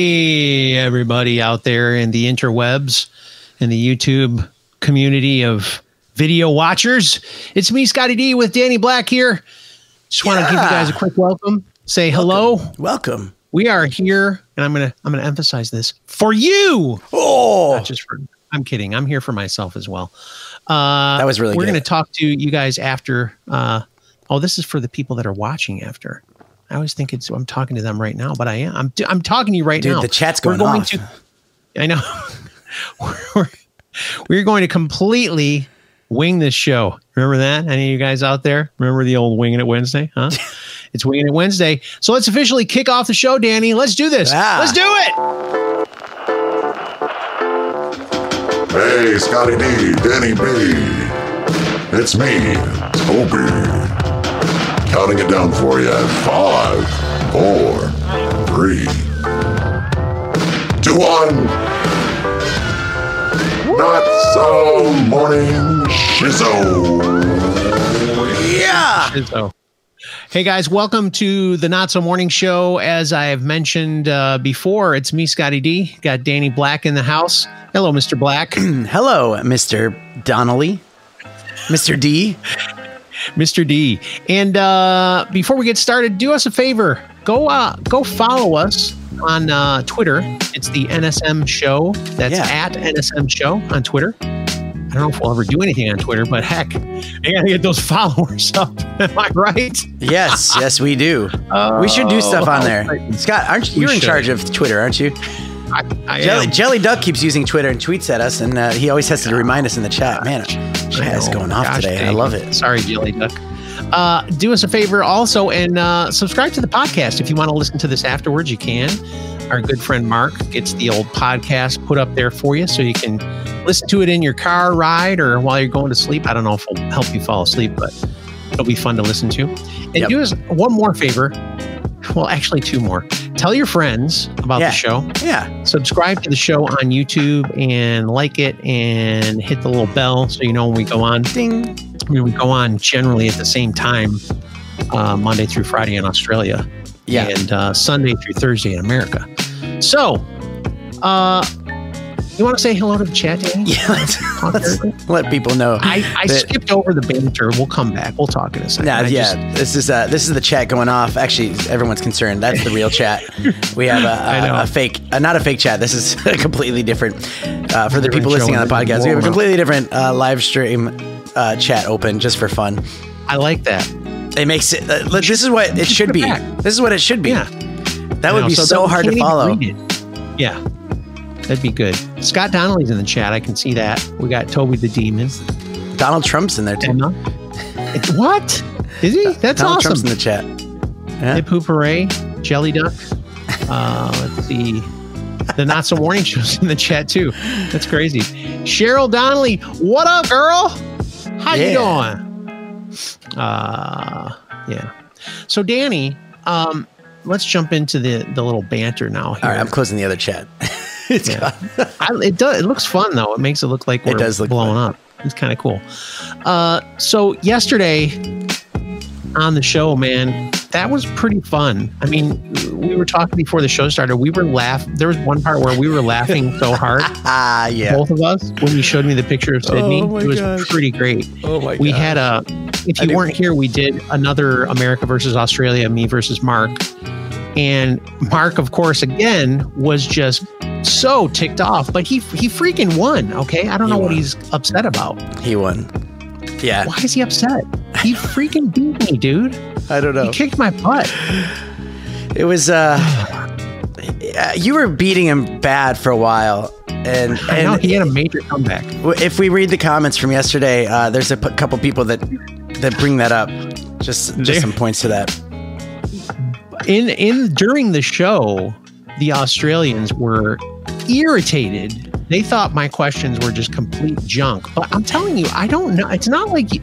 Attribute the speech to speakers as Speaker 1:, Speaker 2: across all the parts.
Speaker 1: Hey, everybody out there in the interwebs and the YouTube community of video watchers. It's me, Scotty D, with Danny Black here. Just want to give you guys a quick welcome. Say hello.
Speaker 2: Welcome.
Speaker 1: We are here, and I'm gonna I'm gonna emphasize this for you.
Speaker 2: Oh,
Speaker 1: Not just for I'm kidding. I'm here for myself as well. Uh,
Speaker 2: That was really
Speaker 1: We're
Speaker 2: good.
Speaker 1: going to talk to you guys after. Uh, oh, this is for the people that are watching after. I always think it's I'm talking to them right now, but I am. I'm, I'm talking to you right now.
Speaker 2: Dude,
Speaker 1: now.
Speaker 2: the chat's
Speaker 1: We're
Speaker 2: going
Speaker 1: going
Speaker 2: off.
Speaker 1: to. I know. we're, we're going to completely wing this show. Remember that? Any of you guys out there? Remember the old winging it Wednesday? Huh? it's winging it Wednesday. So let's officially kick off the show, Danny. Let's do this.
Speaker 2: Ah.
Speaker 1: Let's do it.
Speaker 3: Hey, Scotty D, Danny B. It's me, Toby. Counting it down for you at five, four, three, two, one. Not so morning shizzo.
Speaker 2: yeah.
Speaker 1: So, hey guys, welcome to the Not So Morning Show. As I have mentioned uh, before, it's me, Scotty D. Got Danny Black in the house. Hello, Mr. Black.
Speaker 2: Hello, Mr. Donnelly. Mr. D.
Speaker 1: Mr. D. And uh, before we get started, do us a favor. Go uh, go follow us on uh, Twitter. It's the NSM Show. That's
Speaker 2: Yeah.
Speaker 1: at NSM Show on Twitter. I don't know if we'll ever do anything on Twitter, but heck, I gotta get those followers up. Am I right?
Speaker 2: Yes, yes, we do. we should do stuff on there.
Speaker 1: Oh,
Speaker 2: Scott, aren't you? You're in
Speaker 1: should.
Speaker 2: charge of Twitter, aren't you?
Speaker 1: I, I
Speaker 2: Jelly. Jelly Duck keeps using Twitter and tweets at us, and uh, he always has to remind us in the chat. Man, chat is going off
Speaker 1: gosh
Speaker 2: today. I love it.
Speaker 1: Sorry, Jelly Duck. Uh, do us a favor also and uh, subscribe to the podcast. If you want to listen to this afterwards, you can. Our good friend Mark gets the old podcast put up there for you so you can listen to it in your car ride or while you're going to sleep. I don't know if it'll help you fall asleep, but it'll be fun to listen to. And
Speaker 2: Yep.
Speaker 1: do us one more favor. Well, actually, two more. Tell your friends about
Speaker 2: Yeah.
Speaker 1: the show
Speaker 2: Yeah.
Speaker 1: subscribe to the show on YouTube and like it and hit the little bell so you know when we go on.
Speaker 2: Ding.
Speaker 1: I mean, we go on generally at the same time, uh, Monday through Friday in Australia,
Speaker 2: Yeah.
Speaker 1: and uh, Sunday through Thursday in America. So, uh, you want to say hello to the chat, Danny?
Speaker 2: Yeah. Let's, let's let people know.
Speaker 1: I, I
Speaker 2: that-
Speaker 1: skipped over the banter. We'll come back. We'll talk in a second.
Speaker 2: Yeah, yeah.
Speaker 1: just-
Speaker 2: this is uh, this is the chat going off. Actually, everyone's concerned. That's the real chat. We have a, a, a fake, uh, not a fake chat. This is completely different uh, for the people listening on the podcast. We have a
Speaker 1: blow 'em up.
Speaker 2: completely different uh, live stream uh, chat open just for fun.
Speaker 1: I like that.
Speaker 2: It makes it. Uh, look, this is what it
Speaker 1: should
Speaker 2: be. This is what it should be.
Speaker 1: Yeah.
Speaker 2: That would
Speaker 1: know,
Speaker 2: be
Speaker 1: that
Speaker 2: so hard to follow.
Speaker 1: Yeah. That'd be good. Scott Donnelly's in the chat. I can see that. We got Toby the Demon.
Speaker 2: Donald Trump's in there too.
Speaker 1: What? Is he? That's awesome.
Speaker 2: Donald
Speaker 1: awesome.
Speaker 2: Trump's in the chat. Yeah.
Speaker 1: Hip Hoop Hooray, Jelly Duck. Uh, let's see. The Not So Morning Show's in the chat too. That's crazy. Cheryl Donnelly, what up, girl? How you doing? Uh, yeah. So Danny, um, let's jump into the the little banter now. Here.
Speaker 2: All right, I'm closing the other chat. it's
Speaker 1: Yeah.
Speaker 2: gone.
Speaker 1: I, it does. It looks fun though. It makes it look like
Speaker 2: It
Speaker 1: we're
Speaker 2: does look
Speaker 1: blowing up. It's kind of cool. Uh, so yesterday on the show, man, that was pretty fun. I mean, we were talking before the show started. We were laughing. There was one part where we were laughing so hard,
Speaker 2: ah, yeah.
Speaker 1: both of us, when you showed me the picture of Sydney.
Speaker 2: Oh
Speaker 1: it was
Speaker 2: gosh.
Speaker 1: pretty great.
Speaker 2: Oh my
Speaker 1: we had a. If you
Speaker 2: do-
Speaker 1: weren't here, we did another America versus Australia, me versus Mark. And Mark, of course, again was just so ticked off, but he he freaking won. Okay, I don't
Speaker 2: He
Speaker 1: know what he's upset about.
Speaker 2: He won. Yeah,
Speaker 1: Why is he upset? He freaking beat me, dude.
Speaker 2: I don't know.
Speaker 1: He kicked my butt.
Speaker 2: It was uh you were beating him bad for a while. And
Speaker 1: I know
Speaker 2: and
Speaker 1: he had a major comeback.
Speaker 2: if we read the comments from yesterday, uh, there's a p- couple people that that bring that up. Just just some points to that.
Speaker 1: In in during the show, the Australians were irritated. They thought my questions were just complete junk. But I'm telling you, I don't know. It's not like you,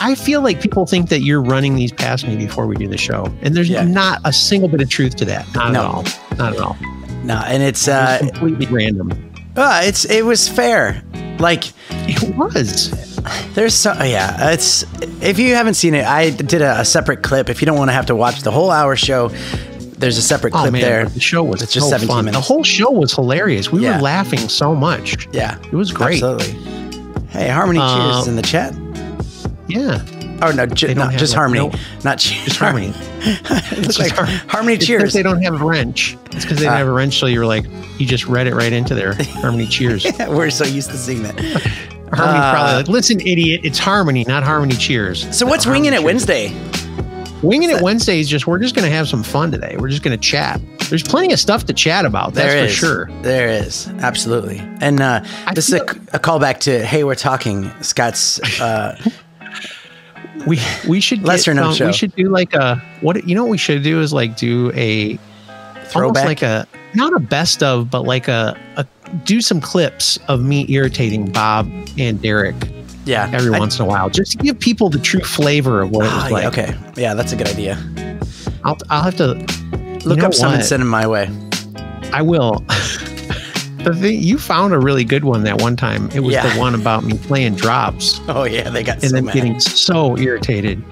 Speaker 1: I feel like people think that you're running these past me before we do the show, and there's
Speaker 2: Yeah.
Speaker 1: not a single bit of truth to that. Not
Speaker 2: No.
Speaker 1: at all. Not at all.
Speaker 2: No, and it's uh,
Speaker 1: completely random.
Speaker 2: uh it's it was fair. Like
Speaker 1: It was.
Speaker 2: There's so yeah, it's if you haven't seen it, I did a, a separate clip. If you don't want to have to watch the whole hour show, there's a separate
Speaker 1: Oh
Speaker 2: clip
Speaker 1: man,
Speaker 2: there.
Speaker 1: the show was
Speaker 2: It's just
Speaker 1: so
Speaker 2: 17
Speaker 1: fun.
Speaker 2: minutes.
Speaker 1: The whole show was hilarious. We
Speaker 2: Yeah.
Speaker 1: were laughing so much.
Speaker 2: Yeah,
Speaker 1: It was great.
Speaker 2: Absolutely. Hey, Harmony
Speaker 1: Uh,
Speaker 2: Cheers in the chat.
Speaker 1: Yeah,
Speaker 2: Oh no, ju-
Speaker 1: don't
Speaker 2: no just
Speaker 1: that.
Speaker 2: Harmony,
Speaker 1: No.
Speaker 2: not Cheers.
Speaker 1: just Harmony.
Speaker 2: It looks
Speaker 1: just
Speaker 2: like
Speaker 1: Har-
Speaker 2: Harmony
Speaker 1: It's
Speaker 2: Cheers.
Speaker 1: they don't have a wrench. It's because they don't
Speaker 2: Ah.
Speaker 1: have a wrench. So you're like, you just read it right into there. Harmony Cheers.
Speaker 2: We're so used to seeing that.
Speaker 1: Harmony
Speaker 2: Uh,
Speaker 1: probably like, listen, idiot. It's Harmony, not Harmony Cheers.
Speaker 2: So what's winging it
Speaker 1: Cheers.
Speaker 2: Wednesday?
Speaker 1: Winging it Wednesday is just we're just going to have some fun today. We're just going to chat. There's plenty of stuff to chat about. That's for sure.
Speaker 2: There is absolutely, and uh, this is a, a callback to "Hey, we're talking." Scott's uh,
Speaker 1: We we should
Speaker 2: Lesser known
Speaker 1: um,
Speaker 2: show.
Speaker 1: We should do like a what you know what we should do is like do a
Speaker 2: throwback.
Speaker 1: like a not a best of but like a, a do some clips of me irritating Bob and Derek
Speaker 2: yeah,
Speaker 1: every
Speaker 2: I-
Speaker 1: once in a while just to give people the true flavor of what it was
Speaker 2: Ah,
Speaker 1: like.
Speaker 2: yeah, okay, yeah, that's a good idea.
Speaker 1: I'll I'll have to
Speaker 2: Look up some and send them my way.
Speaker 1: I will. the thing you found a really good one that one time. It was
Speaker 2: Yeah.
Speaker 1: the one about me playing drops
Speaker 2: Oh yeah, they got
Speaker 1: and
Speaker 2: so
Speaker 1: then
Speaker 2: mad.
Speaker 1: getting so irritated.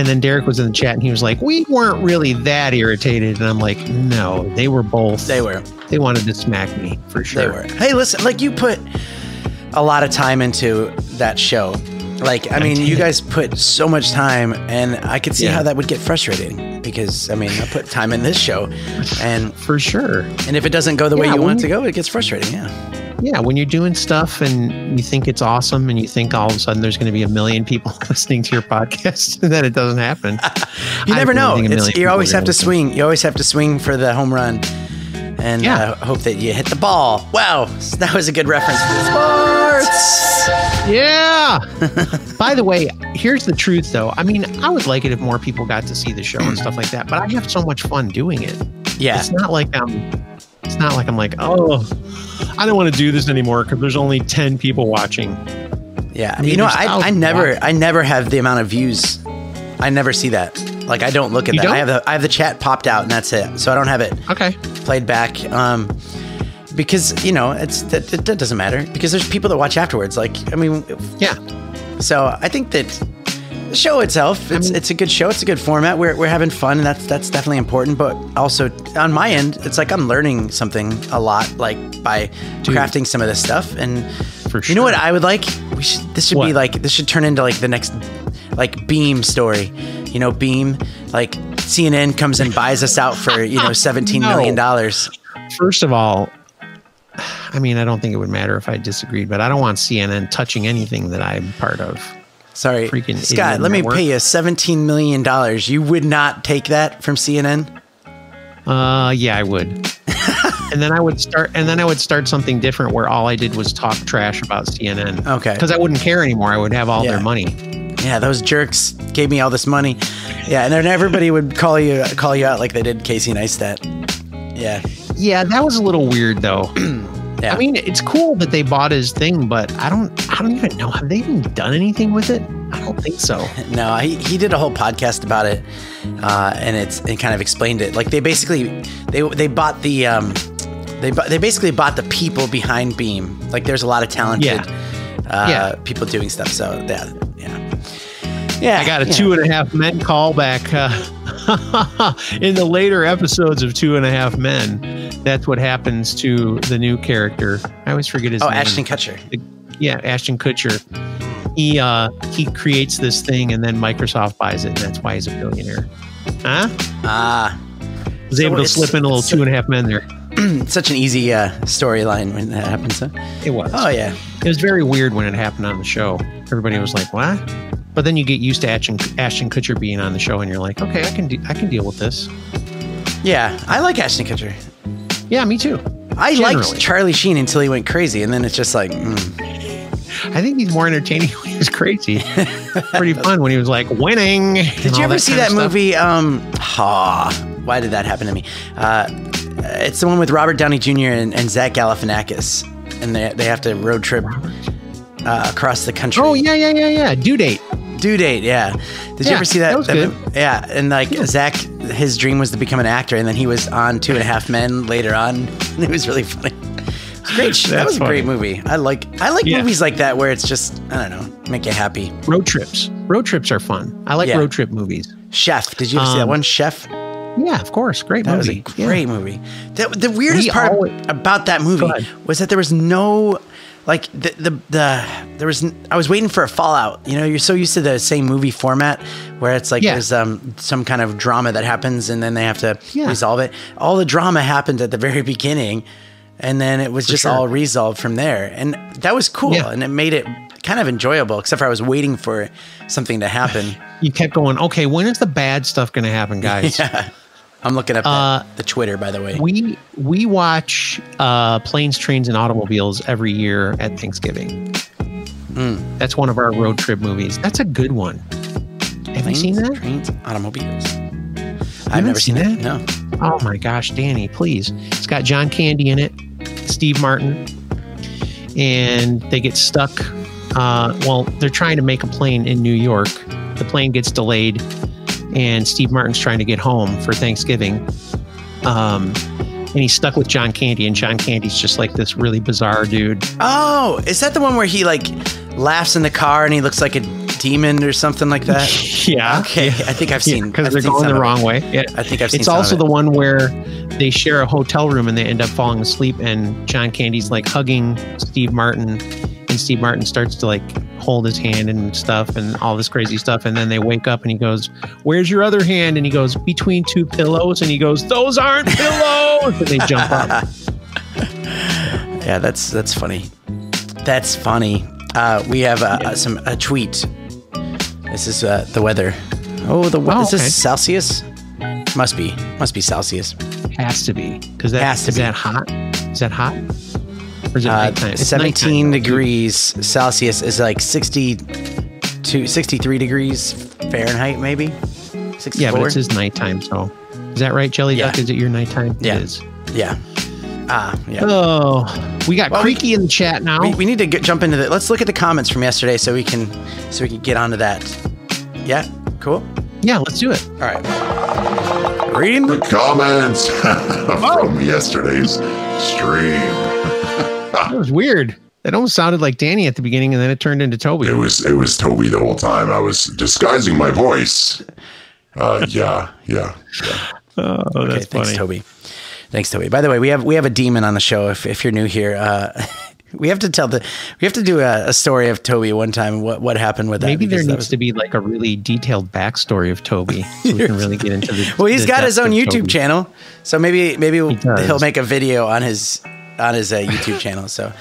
Speaker 1: And then Derek was in the chat and he was like, "We weren't really that irritated." And I'm like, "No, they were both.
Speaker 2: They were.
Speaker 1: They wanted to smack me for sure."
Speaker 2: They were. Hey, listen, like you put a lot of time into that show. Like, I
Speaker 1: I
Speaker 2: mean, you guys put so much time, and I could see
Speaker 1: Yeah.
Speaker 2: how that would get frustrating because, I mean, I put time in this show, and
Speaker 1: For sure.
Speaker 2: and if it doesn't go the way you want it to go, it gets frustrating. Yeah.
Speaker 1: Yeah, when you're doing stuff and you think it's awesome, and you think all of a sudden there's going to be a million people listening to your podcast, and then it doesn't happen.
Speaker 2: You never know. It's, you always have to
Speaker 1: listen.
Speaker 2: swing. You always have to swing for the home run, and
Speaker 1: Yeah.
Speaker 2: uh, hope that you hit the ball. Wow, that was a good reference. Sports.
Speaker 1: Yeah. By the way, here's the truth, though. I mean, I would like it if more people got to see the show and stuff like that. But I have so much fun doing it.
Speaker 2: Yeah.
Speaker 1: It's not like I'm. It's not like I'm like, oh, I don't want to do this anymore because there's only ten people watching.
Speaker 2: Yeah,
Speaker 1: I mean,
Speaker 2: you know, I, I never,
Speaker 1: watching.
Speaker 2: I never have the amount of views. I never see that. Like, I don't look at
Speaker 1: You
Speaker 2: that. I
Speaker 1: don't?
Speaker 2: have the, I have the chat popped out, and that's it. So I don't have it
Speaker 1: Okay.
Speaker 2: played back. Um, because you know, it's that, that, that doesn't matter because there's people that watch afterwards. Like, I mean,
Speaker 1: Yeah.
Speaker 2: so I think that the show itself, it's it's a good show. It's a good format. We're we're having fun, and that's that's definitely important. But also on my end, it's like I'm learning something a lot, like by
Speaker 1: Dude.
Speaker 2: crafting some of this stuff and.
Speaker 1: For
Speaker 2: You know what. I would like? We should. This should be like. This should turn into like the next, like Beme story. You know, Beme. Like CNN comes and buys us out for you know seventeen million dollars.
Speaker 1: First of all, I mean, I don't think it would matter if I disagreed, but I don't want CNN touching anything that I'm part of.
Speaker 2: Sorry,
Speaker 1: Freaking
Speaker 2: Scott. Let me
Speaker 1: network.
Speaker 2: pay you seventeen million dollars. You would not take that from CNN.
Speaker 1: Uh, yeah, I would. and then I would start, and then I would start something different where all I did was talk trash about CNN.
Speaker 2: Okay.
Speaker 1: Because I wouldn't care anymore. I would have all
Speaker 2: Yeah.
Speaker 1: their money.
Speaker 2: Yeah, those jerks gave me all this money. Yeah, and then everybody would call you call you out like they did Casey Neistat. Yeah,
Speaker 1: Yeah, that was a little weird though.
Speaker 2: yeah.
Speaker 1: I mean, it's cool that they bought his thing, but I don't, I don't even know. Have they even done anything with it? I don't think so.
Speaker 2: No, he, he did a whole podcast about it, uh, and it's and kind of explained it. Like they basically they they bought the um, they bu- they basically bought the people behind Beme. Like there's a lot of talented
Speaker 1: Yeah.
Speaker 2: uh,
Speaker 1: Yeah.
Speaker 2: people doing stuff. So yeah, yeah, yeah.
Speaker 1: I got a two and a half men callback uh, in the later episodes of Two and a Half Men. That's what happens to the new character. I always forget his
Speaker 2: Oh,
Speaker 1: name.
Speaker 2: Oh, Ashton Kutcher.
Speaker 1: yeah, Ashton Kutcher. He uh he creates this thing and then Microsoft buys it, and that's why he's a billionaire. Huh?
Speaker 2: Ah,
Speaker 1: Was
Speaker 2: So
Speaker 1: able to slip in a little two and a half men there.
Speaker 2: such an easy uh, storyline when that happens. Huh?
Speaker 1: It was.
Speaker 2: Oh yeah,
Speaker 1: It was very weird when it happened on the show. Everybody was like, "What?" But then you get used to Ashton, Ashton Kutcher being on the show, and you're like, "Okay, I can do, I can deal with this."
Speaker 2: yeah. I like Ashton Kutcher.
Speaker 1: Yeah, me too.
Speaker 2: I
Speaker 1: Generally.
Speaker 2: liked Charlie Sheen until he went crazy, and then it's just like, mm.
Speaker 1: I think he's more entertaining when he's crazy. Pretty fun when he was like winning.
Speaker 2: Did you ever see that movie? Um, ah, why did that happen to me? Uh, it's the one with Robert Downey Jr. and, and Zach Galifianakis, and they they have to road trip uh, across the country.
Speaker 1: Oh yeah, yeah, yeah, yeah. Due date.
Speaker 2: Due date, yeah. Did you ever see that?
Speaker 1: that
Speaker 2: movie? Yeah, and like Zach, his dream was to become an actor, and then he was on Two and a Half Men later on. And it was really funny. It's great. sh- that was a great movie. I like I like
Speaker 1: Yeah.
Speaker 2: movies like that where it's just I don't know, make you happy.
Speaker 1: Road trips. Road trips are fun. I like
Speaker 2: Yeah.
Speaker 1: road trip movies.
Speaker 2: Chef, did you ever see that
Speaker 1: Um,
Speaker 2: one? Chef.
Speaker 1: Yeah, Yeah, of course. Great
Speaker 2: That
Speaker 1: movie.
Speaker 2: was a great movie. The, the weirdest
Speaker 1: We
Speaker 2: part
Speaker 1: always-
Speaker 2: about that movie was that there was no like the, the the there was I was waiting for a fallout. You know, you're so used to the same movie format where it's like
Speaker 1: Yeah.
Speaker 2: there's um some kind of drama that happens and then they have to
Speaker 1: Yeah.
Speaker 2: resolve it. All the drama happened at the very beginning and then it was just
Speaker 1: sure.
Speaker 2: all resolved from there. And that was cool
Speaker 1: Yeah.
Speaker 2: and it made it kind of enjoyable except for I was waiting for something to happen.
Speaker 1: You kept going. Okay, when is the bad stuff going to happen, guys?
Speaker 2: I'm looking up the-
Speaker 1: Uh,
Speaker 2: the Twitter by the way.
Speaker 1: We we watch uh, planes, trains, and automobiles every year at Thanksgiving.
Speaker 2: Hmm.
Speaker 1: That's one of our road trip movies. That's a good one. Have you seen that?
Speaker 2: Trains, automobiles. I've never seen,
Speaker 1: seen
Speaker 2: that. No.
Speaker 1: Oh my gosh, Danny, please. It's got John Candy in it, Steve Martin, and they get stuck. Uh, well, they're trying to make a plane in New York. The plane gets delayed, and Steve Martin's trying to get home for Thanksgiving. Um, and he's stuck with John Candy, and John Candy's just like this really bizarre dude.
Speaker 2: Oh, is that the one where he like laughs in the car and he looks like a demon or something like that?
Speaker 1: Yeah.
Speaker 2: Okay, I think I've seen
Speaker 1: because
Speaker 2: I've
Speaker 1: they're going the wrong way. Yeah.
Speaker 2: I think I've seen it. It's
Speaker 1: also
Speaker 2: it.
Speaker 1: the one where they share a hotel room and they end up falling asleep, and John Candy's like hugging Steve Martin, and Steve Martin starts to like hold his hand and stuff and all this crazy stuff, and then they wake up and he goes, "Where's your other hand?" And he goes, "Between two pillows," and he goes, "Those aren't pillows," and they jump up.
Speaker 2: Yeah, that's that's funny. That's funny. Uh, we have uh, some a tweet. This is uh, the weather. Oh, the weather.
Speaker 1: Oh,
Speaker 2: is this. Celsius? Must be. Must be Celsius.
Speaker 1: Has to be because that
Speaker 2: Has to
Speaker 1: is
Speaker 2: be.
Speaker 1: that hot? Is that hot? Or is it
Speaker 2: Uh,
Speaker 1: nighttime? It's
Speaker 2: 17
Speaker 1: nighttime, though.
Speaker 2: degrees Celsius is like 60 to 63 degrees Fahrenheit, maybe. 64.
Speaker 1: Yeah, but it's his nighttime. So is that right, Jelly Duck? Is it your nighttime?
Speaker 2: Yeah.
Speaker 1: It is.
Speaker 2: yeah. Ah, yeah.
Speaker 1: Oh, we got
Speaker 2: Well, we-
Speaker 1: Creaky in the chat now.
Speaker 2: We, we need to get, jump into the. Let's look at the comments from yesterday so we can so we can get onto that. Yeah, cool.
Speaker 1: yeah, let's do it.
Speaker 2: All right. Reading
Speaker 3: The
Speaker 2: the
Speaker 3: comments from yesterday's stream.
Speaker 1: That was weird. It almost sounded like Danny at the beginning, and then it turned into Toby.
Speaker 3: It was it was Toby the whole time. I was disguising my voice. Uh, yeah, yeah.
Speaker 1: Oh,
Speaker 2: Okay,
Speaker 1: that's
Speaker 2: thanks,
Speaker 1: funny.
Speaker 2: Toby. Thanks, Toby. By the way, we have we have a demon on the show. If if you're new here, uh, we have to tell the we have to do a, a story of Toby one time. What what happened with that?
Speaker 1: Maybe there needs
Speaker 2: was-
Speaker 1: to be like a really detailed backstory of Toby, so we can really get into the.
Speaker 2: Well, he's
Speaker 1: the
Speaker 2: got his own YouTube
Speaker 1: Toby.
Speaker 2: channel, so maybe maybe
Speaker 1: does.
Speaker 2: he'll make a video on his on his uh, YouTube channel. So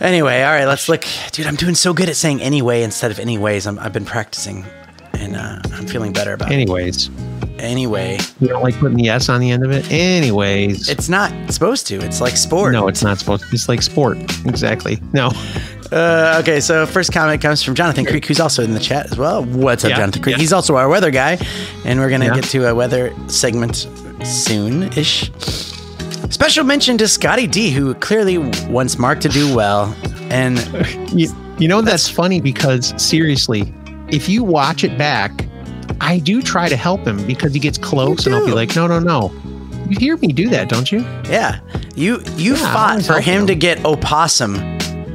Speaker 2: anyway, all right, let's look, dude. I'm doing so good at saying anyway instead of anyways. I'm, I've been practicing, and uh, I'm feeling better about
Speaker 1: Anyways,
Speaker 2: it. Anyway,
Speaker 1: you don't like putting the S on the end of it. Anyways,
Speaker 2: it's not supposed to. It's like sport.
Speaker 1: no, it's not supposed. to. It's like sport. Exactly. No.
Speaker 2: Uh, okay, so first comment comes from Jonathan Creek, who's also in the chat as well. What's up,
Speaker 1: Yeah,
Speaker 2: Jonathan Creek?
Speaker 1: yeah.
Speaker 2: He's also our weather guy, and we're gonna
Speaker 1: Yeah.
Speaker 2: get to a weather segment soon-ish. Special mention to Scotty D, who clearly wants Mark to do well, and
Speaker 1: You, you know that's funny because seriously, if you watch it back, I do try to help him because he gets close, and I'll be like, no, no, no. You hear me do that, don't you?
Speaker 2: yeah, you you
Speaker 1: Yeah,
Speaker 2: fought for him
Speaker 1: him.
Speaker 2: to get opossum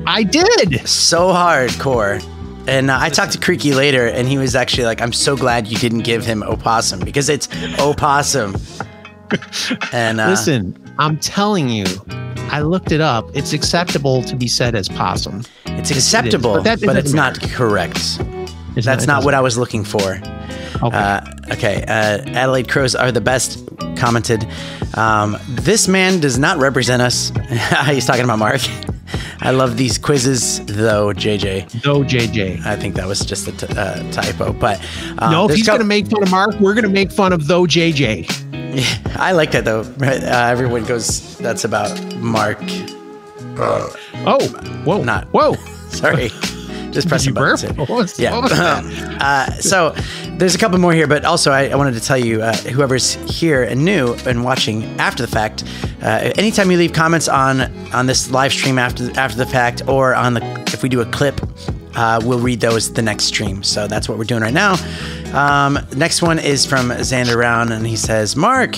Speaker 1: I did.
Speaker 2: so hardcore. And uh, I talked to Creaky later, and he was actually like, "I'm so glad you didn't give him opossum because it's opossum." And uh,
Speaker 1: Listen, I'm telling you, I looked it up. It's acceptable to be said as possum.
Speaker 2: it's acceptable,
Speaker 1: but
Speaker 2: but,
Speaker 1: that
Speaker 2: it's
Speaker 1: doesn't
Speaker 2: correct.
Speaker 1: It's
Speaker 2: That's
Speaker 1: it
Speaker 2: not what I was looking for.
Speaker 1: Okay.
Speaker 2: Uh, okay, uh, Adelaide Crows are the best. Commented, um, this man does not represent us. He's talking about Mark. I love these quizzes, though, JJ.
Speaker 1: no, JJ.
Speaker 2: I think that was just a t- uh, typo, but uh,
Speaker 1: no, if he's
Speaker 2: co-
Speaker 1: going to make fun of Mark, we're going to make fun of though JJ.
Speaker 2: I like that though. Right? Uh, everyone goes, "That's about Mark."
Speaker 1: Oh, whoa,
Speaker 2: Not-
Speaker 1: whoa.
Speaker 2: Sorry, just press
Speaker 1: you
Speaker 2: the button.
Speaker 1: burp?
Speaker 2: too.
Speaker 1: What was-
Speaker 2: yeah.
Speaker 1: what was that?
Speaker 2: uh, so there's a couple more here, but also I, I wanted to tell you, uh, whoever's here and new and watching after the fact, uh, anytime you leave comments on on this live stream after after the fact, or on the if we do a clip. Uh, we'll read those the next stream. So that's what we're doing right now. Um, next one is from Xander Round, and he says, Mark,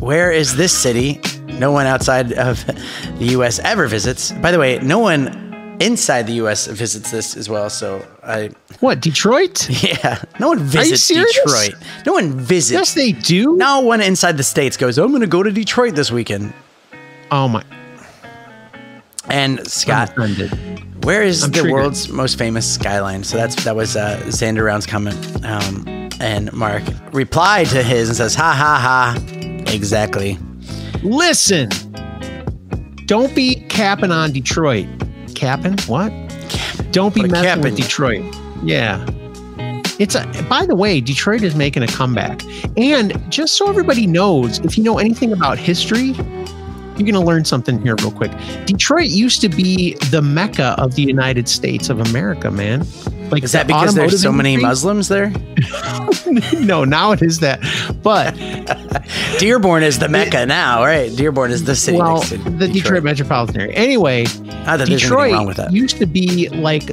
Speaker 2: where is this city? No one outside of the U.S. ever visits. By the way, no one inside the U.S. visits this as well. So I,
Speaker 1: What Detroit?
Speaker 2: yeah, no one visits? Detroit. No one visits.
Speaker 1: Yes, they do.
Speaker 2: no one inside the states goes. I'm going to go to Detroit this weekend.
Speaker 1: Oh my.
Speaker 2: And Scott, Where is
Speaker 1: I'm
Speaker 2: the
Speaker 1: triggered.
Speaker 2: world's most famous skyline? So that's that was uh, Xander Round's comment, um, and Mark replied to his and says, "Ha ha ha, exactly."
Speaker 1: Listen. Don't be capping on Detroit. Capping? What? Don't be messing
Speaker 2: cap
Speaker 1: with. Detroit. Yeah. It's a, by the way, Detroit is making a comeback. And just so everybody knows, if you know anything about history, you're going to learn something here real quick. Detroit used to be the mecca of the United States of America, man. Like
Speaker 2: Is that
Speaker 1: the
Speaker 2: because there's so many Muslims there?
Speaker 1: no, now it is that. But
Speaker 2: Dearborn is the mecca now, right? Dearborn is the city
Speaker 1: well,
Speaker 2: next to
Speaker 1: the Detroit. metropolitan area. Anyway,
Speaker 2: Not that there's anything
Speaker 1: Detroit
Speaker 2: wrong with that.
Speaker 1: used to be like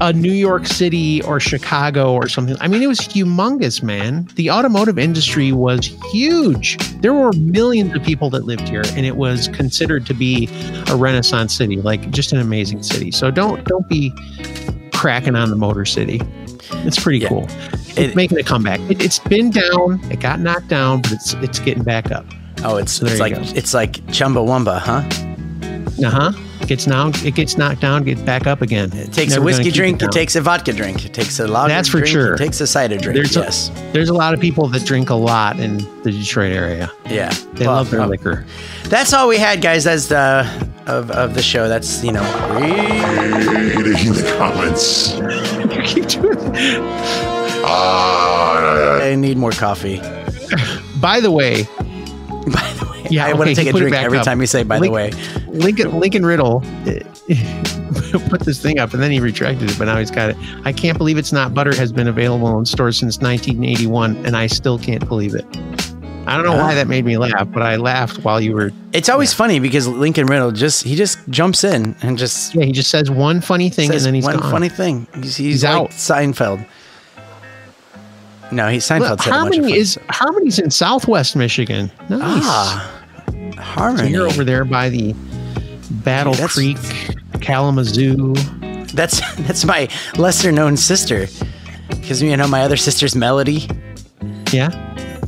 Speaker 1: a New York City or Chicago or something. I mean, it was humongous, man. The automotive industry was huge. There were millions of people that lived here, and it was considered to be a Renaissance city, like just an amazing city. So don't don't be cracking on the Motor City. It's pretty
Speaker 2: Yeah.
Speaker 1: cool.
Speaker 2: It-
Speaker 1: It's making a comeback. It, it's been down. It got knocked down, but it's it's getting back up.
Speaker 2: oh, it's
Speaker 1: there
Speaker 2: it's like
Speaker 1: go.
Speaker 2: it's like Chumbawamba, huh?
Speaker 1: Uh huh. Gets down. It gets knocked down. Get back up again.
Speaker 2: It takes a whiskey drink. It,
Speaker 1: down.
Speaker 2: takes a vodka drink. It takes a lager
Speaker 1: That's for
Speaker 2: drink.
Speaker 1: sure.
Speaker 2: It takes a cider drink.
Speaker 1: There's a-
Speaker 2: yes.
Speaker 1: There's a lot of people that drink a lot in the Detroit area.
Speaker 2: yeah.
Speaker 1: They
Speaker 2: Well,
Speaker 1: love their
Speaker 2: um,
Speaker 1: liquor.
Speaker 2: That's all we had, guys. That's the of, of the show. That's you know.
Speaker 3: Reading the comments.
Speaker 1: You keep doing it.
Speaker 3: Ah,
Speaker 2: I need more coffee.
Speaker 1: By the way,
Speaker 2: By the way,
Speaker 1: Yeah,
Speaker 2: I want to take a drink every
Speaker 1: up.
Speaker 2: time you say "by the way."
Speaker 1: Lincoln Lincoln Riddle put this thing up and then he retracted it, but now he's got it. I can't believe it's not butter has been available in stores since 1981, and I still can't believe it. I don't know why that made me laugh, but I laughed while you were.
Speaker 2: It's always funny because Lincoln Riddle just he just jumps in and just
Speaker 1: Yeah, he just says one funny thing and then he's
Speaker 2: one
Speaker 1: gone.
Speaker 2: funny thing. He's, he's,
Speaker 1: He's
Speaker 2: like
Speaker 1: out.
Speaker 2: Seinfeld. No, he Seinfeld
Speaker 1: Look,
Speaker 2: said a bunch of
Speaker 1: Harmony
Speaker 2: funny
Speaker 1: is
Speaker 2: stuff.
Speaker 1: Harmony's in Southwest Michigan. Nice.
Speaker 2: ah
Speaker 1: So
Speaker 2: Harmony.
Speaker 1: you're over there by the Battle
Speaker 2: That's-
Speaker 1: Creek, Kalamazoo.
Speaker 2: That's that's my lesser known sister. Because you know my other sister's Melody
Speaker 1: Yeah,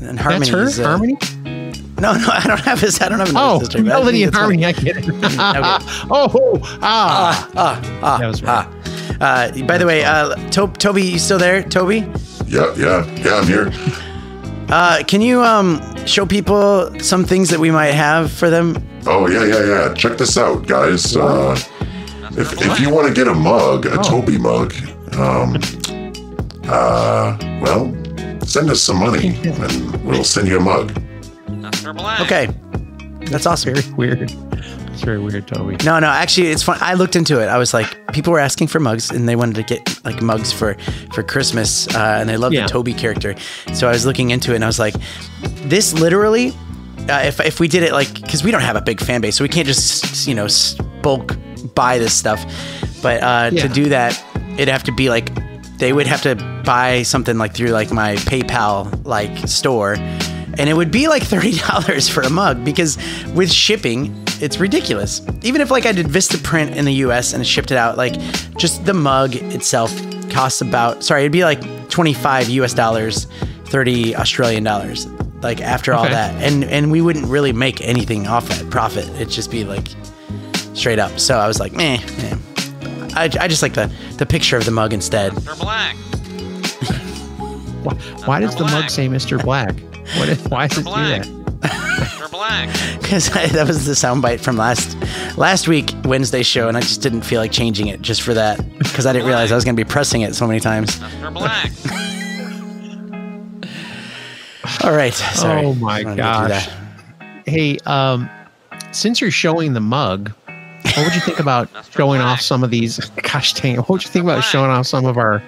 Speaker 2: and Harmony.
Speaker 1: that's
Speaker 2: is,
Speaker 1: her.
Speaker 2: uh,
Speaker 1: Harmony.
Speaker 2: No, no, I don't have his. I don't have another
Speaker 1: Oh,
Speaker 2: sister.
Speaker 1: Melody and Harmony.
Speaker 2: funny.
Speaker 1: I get it.
Speaker 2: Okay.
Speaker 1: oh, ah.
Speaker 2: Ah, ah,
Speaker 1: That was
Speaker 2: ah. Uh, by the way, uh, to- Toby, you still there? Toby,
Speaker 3: yeah, yeah, yeah, I'm here.
Speaker 2: Uh, can you um, show people some things that we might have for them?
Speaker 3: Oh, yeah, yeah, yeah. Check this out, guys. Uh, if, if you want to get a mug, a Toby mug, um, uh, well, send us some money and we'll send you a mug.
Speaker 2: Okay, that's awesome.
Speaker 1: Very weird. It's very weird, Toby.
Speaker 2: No, no, actually, it's fun. I looked into it. I was like, people were asking for mugs, and they wanted to get like mugs for for Christmas, uh, and they love
Speaker 1: Yeah.
Speaker 2: the Toby character. So I was looking into it, and I was like, this literally, uh, if if we did it like, because we don't have a big fan base, so we can't just you know bulk buy this stuff. But uh,
Speaker 1: Yeah.
Speaker 2: to do that, it'd have to be like they would have to buy something like through like my PayPal like store, and it would be like thirty dollars for a mug because with shipping, it's ridiculous. Even if like I did Vistaprint in the U.S. and shipped it out, like just the mug itself costs about sorry, it'd be like twenty five U.S. dollars, thirty Australian dollars. Like after all
Speaker 1: Okay.
Speaker 2: that, and and we wouldn't really make anything off that profit. It'd just be like straight up. So I was like, meh. meh. I, I just like the the picture of the mug instead.
Speaker 4: Mr. Black.
Speaker 1: Why, why does the mug say Mr. Black? What is, why does it do that?
Speaker 4: Mr. Black.
Speaker 2: because that was the soundbite from last last week Wednesday show, and I just didn't feel like changing it just for that because I didn't realize I was going to be pressing it so many times.
Speaker 4: Mr. Black.
Speaker 2: All right, sorry.
Speaker 1: Oh my
Speaker 2: I wanted to do
Speaker 1: gosh. Hey, um, since you're showing the mug, what would you think about showing
Speaker 4: Black.
Speaker 1: off some of these? Gosh dang it! What would you think about showing off some of our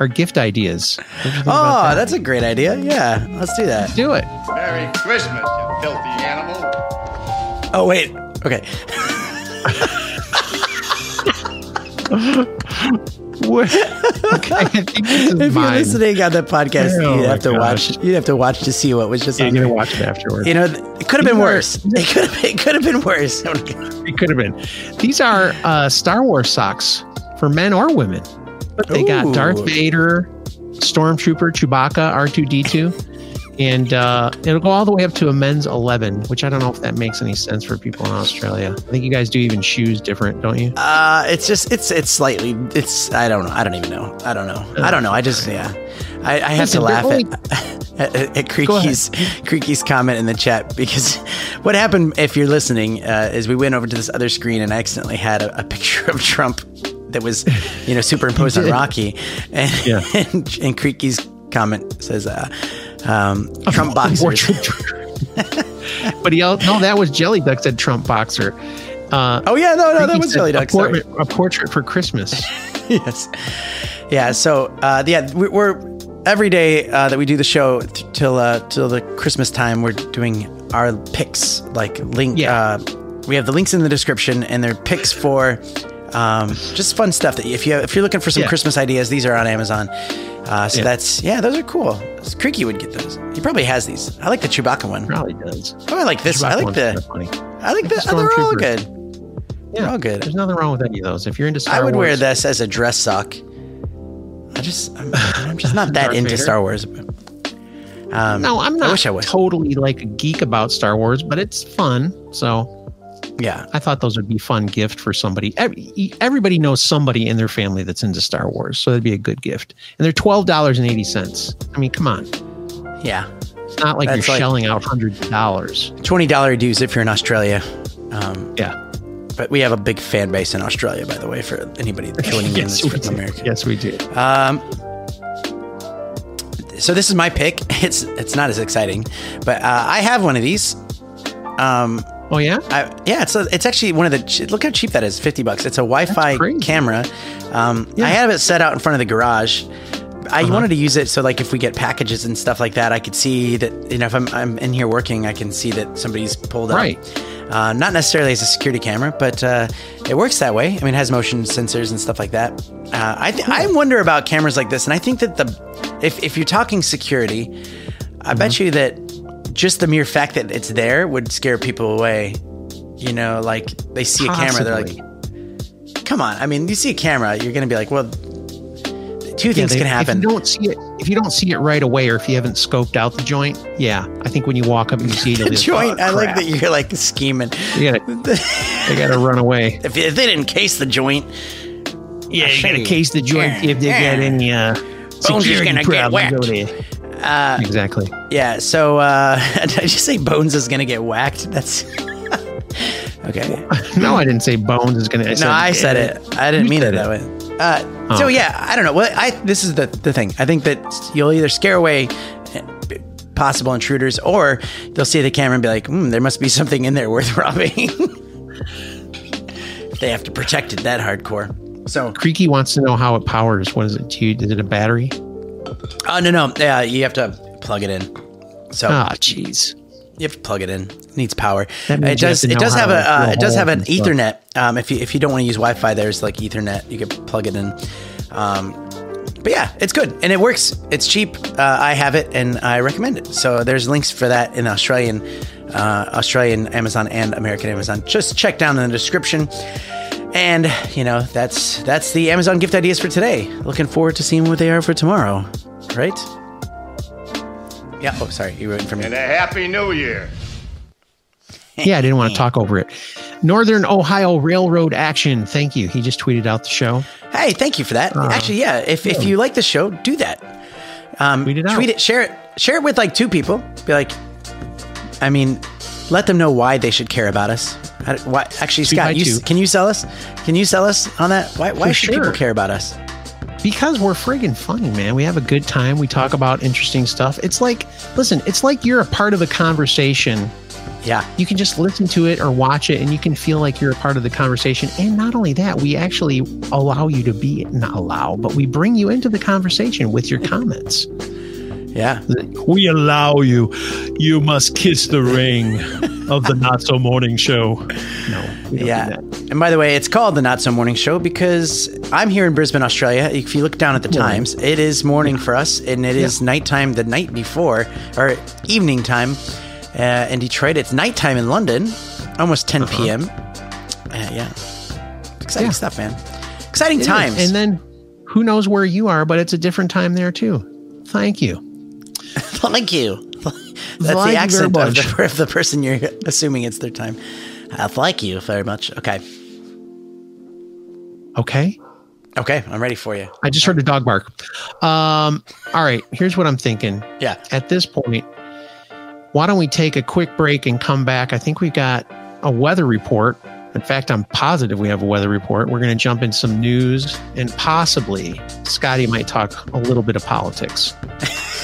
Speaker 1: our gift ideas? What would you think
Speaker 2: Oh,
Speaker 1: that?
Speaker 2: that's a great idea. Yeah, let's do that.
Speaker 1: do it.
Speaker 5: Merry Christmas, you filthy animal.
Speaker 2: Oh wait, okay.
Speaker 1: What? Okay, I think
Speaker 2: If you're
Speaker 1: mine.
Speaker 2: listening on the podcast,
Speaker 1: Oh
Speaker 2: you'd have to
Speaker 1: gosh.
Speaker 2: watch. You'd have to watch to see what was just
Speaker 1: You're
Speaker 2: on.
Speaker 1: gonna watch it afterwards.
Speaker 2: You know, it could have been worse. It could have. It could have been worse.
Speaker 1: It could have been. These are uh, Star Wars socks for men or women, but they got Darth Vader, Stormtrooper, Chewbacca, R two D two, and uh, it'll go all the way up to a men's eleven. Which I don't know if that makes any sense for people in Australia. I think you guys do even shoes different, don't you?
Speaker 2: Uh, it's just it's it's slightly it's I don't know I don't even know I don't know I don't know I just yeah I, I have to laugh
Speaker 1: they're
Speaker 2: at, at, at Creaky's Creaky's comment in the chat because what happened if you're listening uh, is we went over to this other screen and I accidentally had a, a picture of Trump that was you know superimposed on. Rocky and
Speaker 1: Yeah.
Speaker 2: and, and Creaky's comment says uh, um, Trump boxers
Speaker 1: but he no, that was Jelly Duck said Trump boxer. Uh,
Speaker 2: oh yeah no no that was Jelly Duck sorry.
Speaker 1: portrait, a portrait for Christmas.
Speaker 2: yes. Yeah. So, uh, yeah, we- we're every day uh, that we do the show t- till uh, till the Christmas time. We're doing our picks, like link.
Speaker 1: Yeah.
Speaker 2: Uh, we have the links in the description, and they're picks for um, just fun stuff. That if you if you're looking for some
Speaker 1: Yeah.
Speaker 2: Christmas ideas, these are on Amazon. Uh, so
Speaker 1: Yeah.
Speaker 2: that's yeah, those are cool. Creaky would get those. He probably has these. I like the Chewbacca one.
Speaker 1: Probably does.
Speaker 2: Oh, I like this. I like the.
Speaker 1: funny.
Speaker 2: I like the. Oh, they're all good.
Speaker 1: Yeah,
Speaker 2: all good.
Speaker 1: There's nothing wrong with any of those. If you're into Star
Speaker 2: I would
Speaker 1: Wars,
Speaker 2: wear this as a dress sock. I just, I'm, I'm just not that into
Speaker 1: Vader?
Speaker 2: Star Wars. Um,
Speaker 1: No, I'm not
Speaker 2: I wish I was.
Speaker 1: totally like a geek about Star Wars, but it's fun. So
Speaker 2: yeah,
Speaker 1: I thought those would be fun gift for somebody. Every, everybody knows somebody in their family that's into Star Wars, so that'd be a good gift. And they're twelve dollars and eighty cents. I mean, come on,
Speaker 2: yeah.
Speaker 1: it's not like
Speaker 2: That's
Speaker 1: you're
Speaker 2: like-
Speaker 1: shelling out hundreds of dollars.
Speaker 2: Twenty dollar dues if you're in Australia. Um,
Speaker 1: Yeah,
Speaker 2: but we have a big fan base in Australia, by the way, for anybody joining in
Speaker 1: yes, we
Speaker 2: from. America.
Speaker 1: Yes, we do.
Speaker 2: Um, so this is my pick. It's it's not as exciting, but uh, I have one of these. Um,
Speaker 1: Oh yeah,
Speaker 2: I, yeah, it's a, it's actually one of the. Look how cheap that is, fifty bucks. It's a Wi-Fi camera. Um,
Speaker 1: Yeah.
Speaker 2: I have it set out in front of the garage. I
Speaker 1: Uh-huh.
Speaker 2: wanted to use it so, like, if we get packages and stuff like that, I could see that. You know, if I'm I'm in here working, I can see that somebody's pulled up.
Speaker 1: Right.
Speaker 2: Uh, not necessarily as a security camera, but uh, it works that way. I mean, it has motion sensors and stuff like that. Uh, I th- I wonder about cameras like this, and I think that the if if you're talking security, I
Speaker 1: Mm-hmm.
Speaker 2: bet you that just the mere fact that it's there would scare people away. You know, like they see a camera, they're like, "Come on!" I mean, you see a camera, you're going to be like, "Well, two things
Speaker 1: they-
Speaker 2: can happen."
Speaker 1: If you don't see it, if you don't see it right away, or if you haven't scoped out the joint, yeah, I think when you walk up and you see it, you'll
Speaker 2: Joint.
Speaker 1: "Oh,
Speaker 2: I like that you're like scheming.
Speaker 1: You gotta, you gotta run away.
Speaker 2: If, if they didn't case the joint,
Speaker 1: Yeah, you gotta case the joint if they got any uh,
Speaker 2: Bones is
Speaker 1: security
Speaker 2: gonna get
Speaker 1: problems
Speaker 2: whacked. Uh,
Speaker 1: Exactly.
Speaker 2: Yeah, so uh did I just say Bones is gonna get whacked? That's okay.
Speaker 1: No, I didn't say Bones is gonna. I
Speaker 2: No, I said it. I didn't
Speaker 1: You
Speaker 2: mean it that way. Uh, so
Speaker 1: Oh.
Speaker 2: yeah, I don't know. Well, I this is the the thing. I think that you'll either scare away eh, possible intruders, or they'll see the camera and be like, hmm, "There must be something in there worth robbing." they have to protect it that hardcore. So,
Speaker 1: Creaky wants to know how it powers. What is it? Do you, is it a battery?
Speaker 2: Oh no, no, yeah, you have to plug it in. So
Speaker 1: Ah, jeez.
Speaker 2: You have to plug it in. It needs power. It does. It does have a. Uh, it does have an. Ethernet. Um, if you if you don't want to use Wi-Fi, there's like Ethernet. You can plug it in. Um, but yeah, it's good and it works. It's cheap. Uh, I have it and I recommend it. So there's links for that in Australian, uh, Australian Amazon and American Amazon. Just check down in the description. And you know that's that's the Amazon gift ideas for today. Looking forward to seeing what they are for tomorrow. Right? Yeah. Oh, sorry. You were waiting for me.
Speaker 5: And a happy new year.
Speaker 1: Yeah, I didn't want to talk over it. Northern Ohio Railroad Action. Thank you. He just tweeted out the show.
Speaker 2: Hey, thank you for that. Actually, yeah, if, if you like the show, do that. Um,
Speaker 1: Tweet it out.
Speaker 2: Tweet it, share it, share it with like two people. Be like, I mean, let them know why they should care about us. Why, actually, Scott, you, can you sell us? Can you sell us on that? Why, why should people care about us?
Speaker 1: Because we're friggin' funny, man. We have a good time. We talk about interesting stuff. It's like, listen, it's like you're a part of the conversation.
Speaker 2: Yeah,
Speaker 1: You can just listen to it or watch it and you can feel like you're a part of the conversation. And not only that, we actually allow you to be, not allow, but we bring you into the conversation with your comments.
Speaker 2: Yeah.
Speaker 1: We allow you. You must kiss the ring of the Not So Morning Show. No. we don't do
Speaker 2: Yeah. And by the way, it's called the Not So Morning Show because I'm here in Brisbane, Australia. If you look down at the times, it is morning for us and it is nighttime the night before, or evening time uh, in Detroit. It's nighttime in London, almost 10 p.m. Uh, yeah. Exciting
Speaker 1: Yeah.
Speaker 2: stuff, man. Exciting
Speaker 1: It is.
Speaker 2: times.
Speaker 1: And then who knows where you are, but it's a different time there too. Thank you.
Speaker 2: Thank you. That's
Speaker 1: Thank
Speaker 2: the accent of the, of the person you're assuming it's their time. I thank you very much. Okay.
Speaker 1: Okay.
Speaker 2: Okay. I'm ready for you.
Speaker 1: I just heard a dog bark. Um, all right. Here's what I'm thinking.
Speaker 2: Yeah.
Speaker 1: At this point, why don't we take a quick break and come back? I think we've got a weather report. In fact, I'm positive we have a weather report. We're going to jump in some news and possibly Scotty might talk a little bit of politics.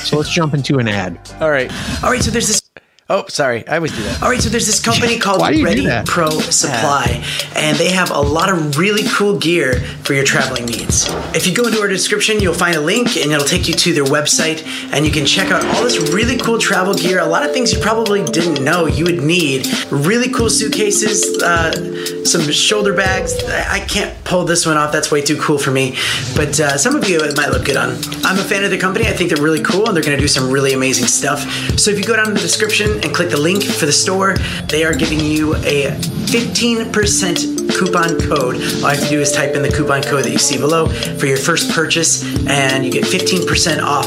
Speaker 1: so let's jump into an ad.
Speaker 2: All right.
Speaker 6: All right, so there's this.
Speaker 2: Oh, sorry. I always do that.
Speaker 6: All right, so there's this company called
Speaker 1: Why do you do
Speaker 6: Ready? Pro Supply, and they have a lot of really cool gear for your traveling needs. If you go into our description, you'll find a link, and it'll take you to their website, and you can check out all this really cool travel gear. A lot of things you probably didn't know you would need. Really cool suitcases, uh, some shoulder bags. I I can't pull this one off. That's way too cool for me. But uh, some of you it might look good on. I'm a fan of the company. I think they're really cool, and they're going to do some really amazing stuff. So if you go down in the description and click the link for the store, they are giving you a 15% coupon code. All you have to do is type in the coupon code that you see below for your first purchase, and you get 15% off,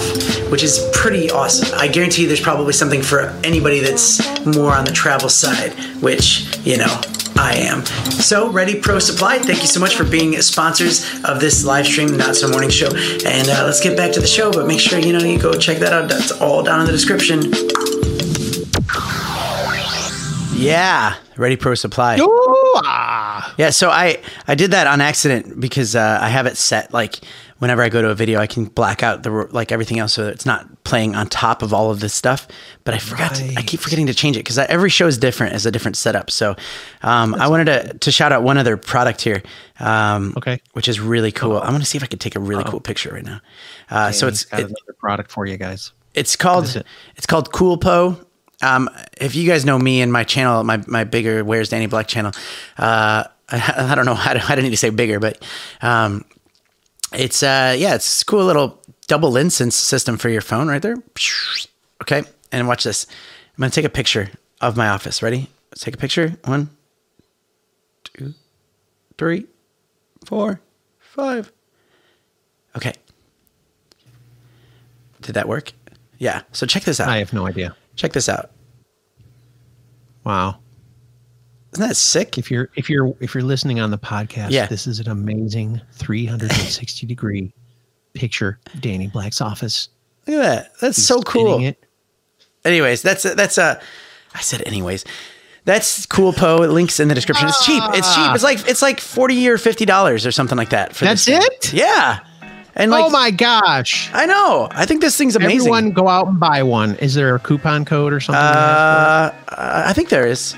Speaker 6: which is pretty awesome. I guarantee there's probably something for anybody that's more on the travel side, which, you know, I am. So, Ready Pro Supply, thank you so much for being sponsors of this live stream, Not So Morning Show. And uh, let's get back to the show, but make sure you know you go check that out. That's all down in the description.
Speaker 2: Yeah. Ready Pro Supply.
Speaker 1: Ooh, ah.
Speaker 2: Yeah, so I I did that on accident because uh, I have it set like whenever I go to a video, I can black out the like everything else so it's not playing on top of all of this stuff. But I forgot. To, I keep forgetting to change it because every show is different, is a different setup. So um, I wanted to to shout out one other product here. Um,
Speaker 1: Okay.
Speaker 2: which is really cool. I'm gonna see if I can take a really cool picture right now. Uh, so it's
Speaker 1: got
Speaker 2: it,
Speaker 1: another product for you guys.
Speaker 2: it's called
Speaker 1: it?
Speaker 2: it's called Cool Po. Um, if you guys know me and my channel, my my bigger Where's Danny Black channel, uh, I, I don't know how to, I don't need to say bigger, but um, it's uh yeah, it's cool little double lens system for your phone right there. Okay, and watch this. I'm gonna take a picture of my office. Ready? Let's take a picture. One, two, three, four, five. Okay. Did that work? Yeah. So check this out.
Speaker 1: I have no idea.
Speaker 2: Check this out.
Speaker 1: Wow.
Speaker 2: Isn't that sick?
Speaker 1: If you're if you're if you're listening on the podcast,
Speaker 2: Yeah.
Speaker 1: this is an amazing 360 degree picture. of Danny Black's office.
Speaker 2: Look at that. That's so cool.
Speaker 1: It.
Speaker 2: Anyways, that's that's a. I said anyways. That's cool. Poe. Links in the description. It's cheap. It's cheap. It's like it's like forty or fifty dollars or something like that. For
Speaker 1: That's it?
Speaker 2: Yeah. And like,
Speaker 1: oh my gosh!
Speaker 2: I know. I think this thing's amazing.
Speaker 1: Everyone, go out and buy one. Is there a coupon code or something?
Speaker 2: Uh, I think there is.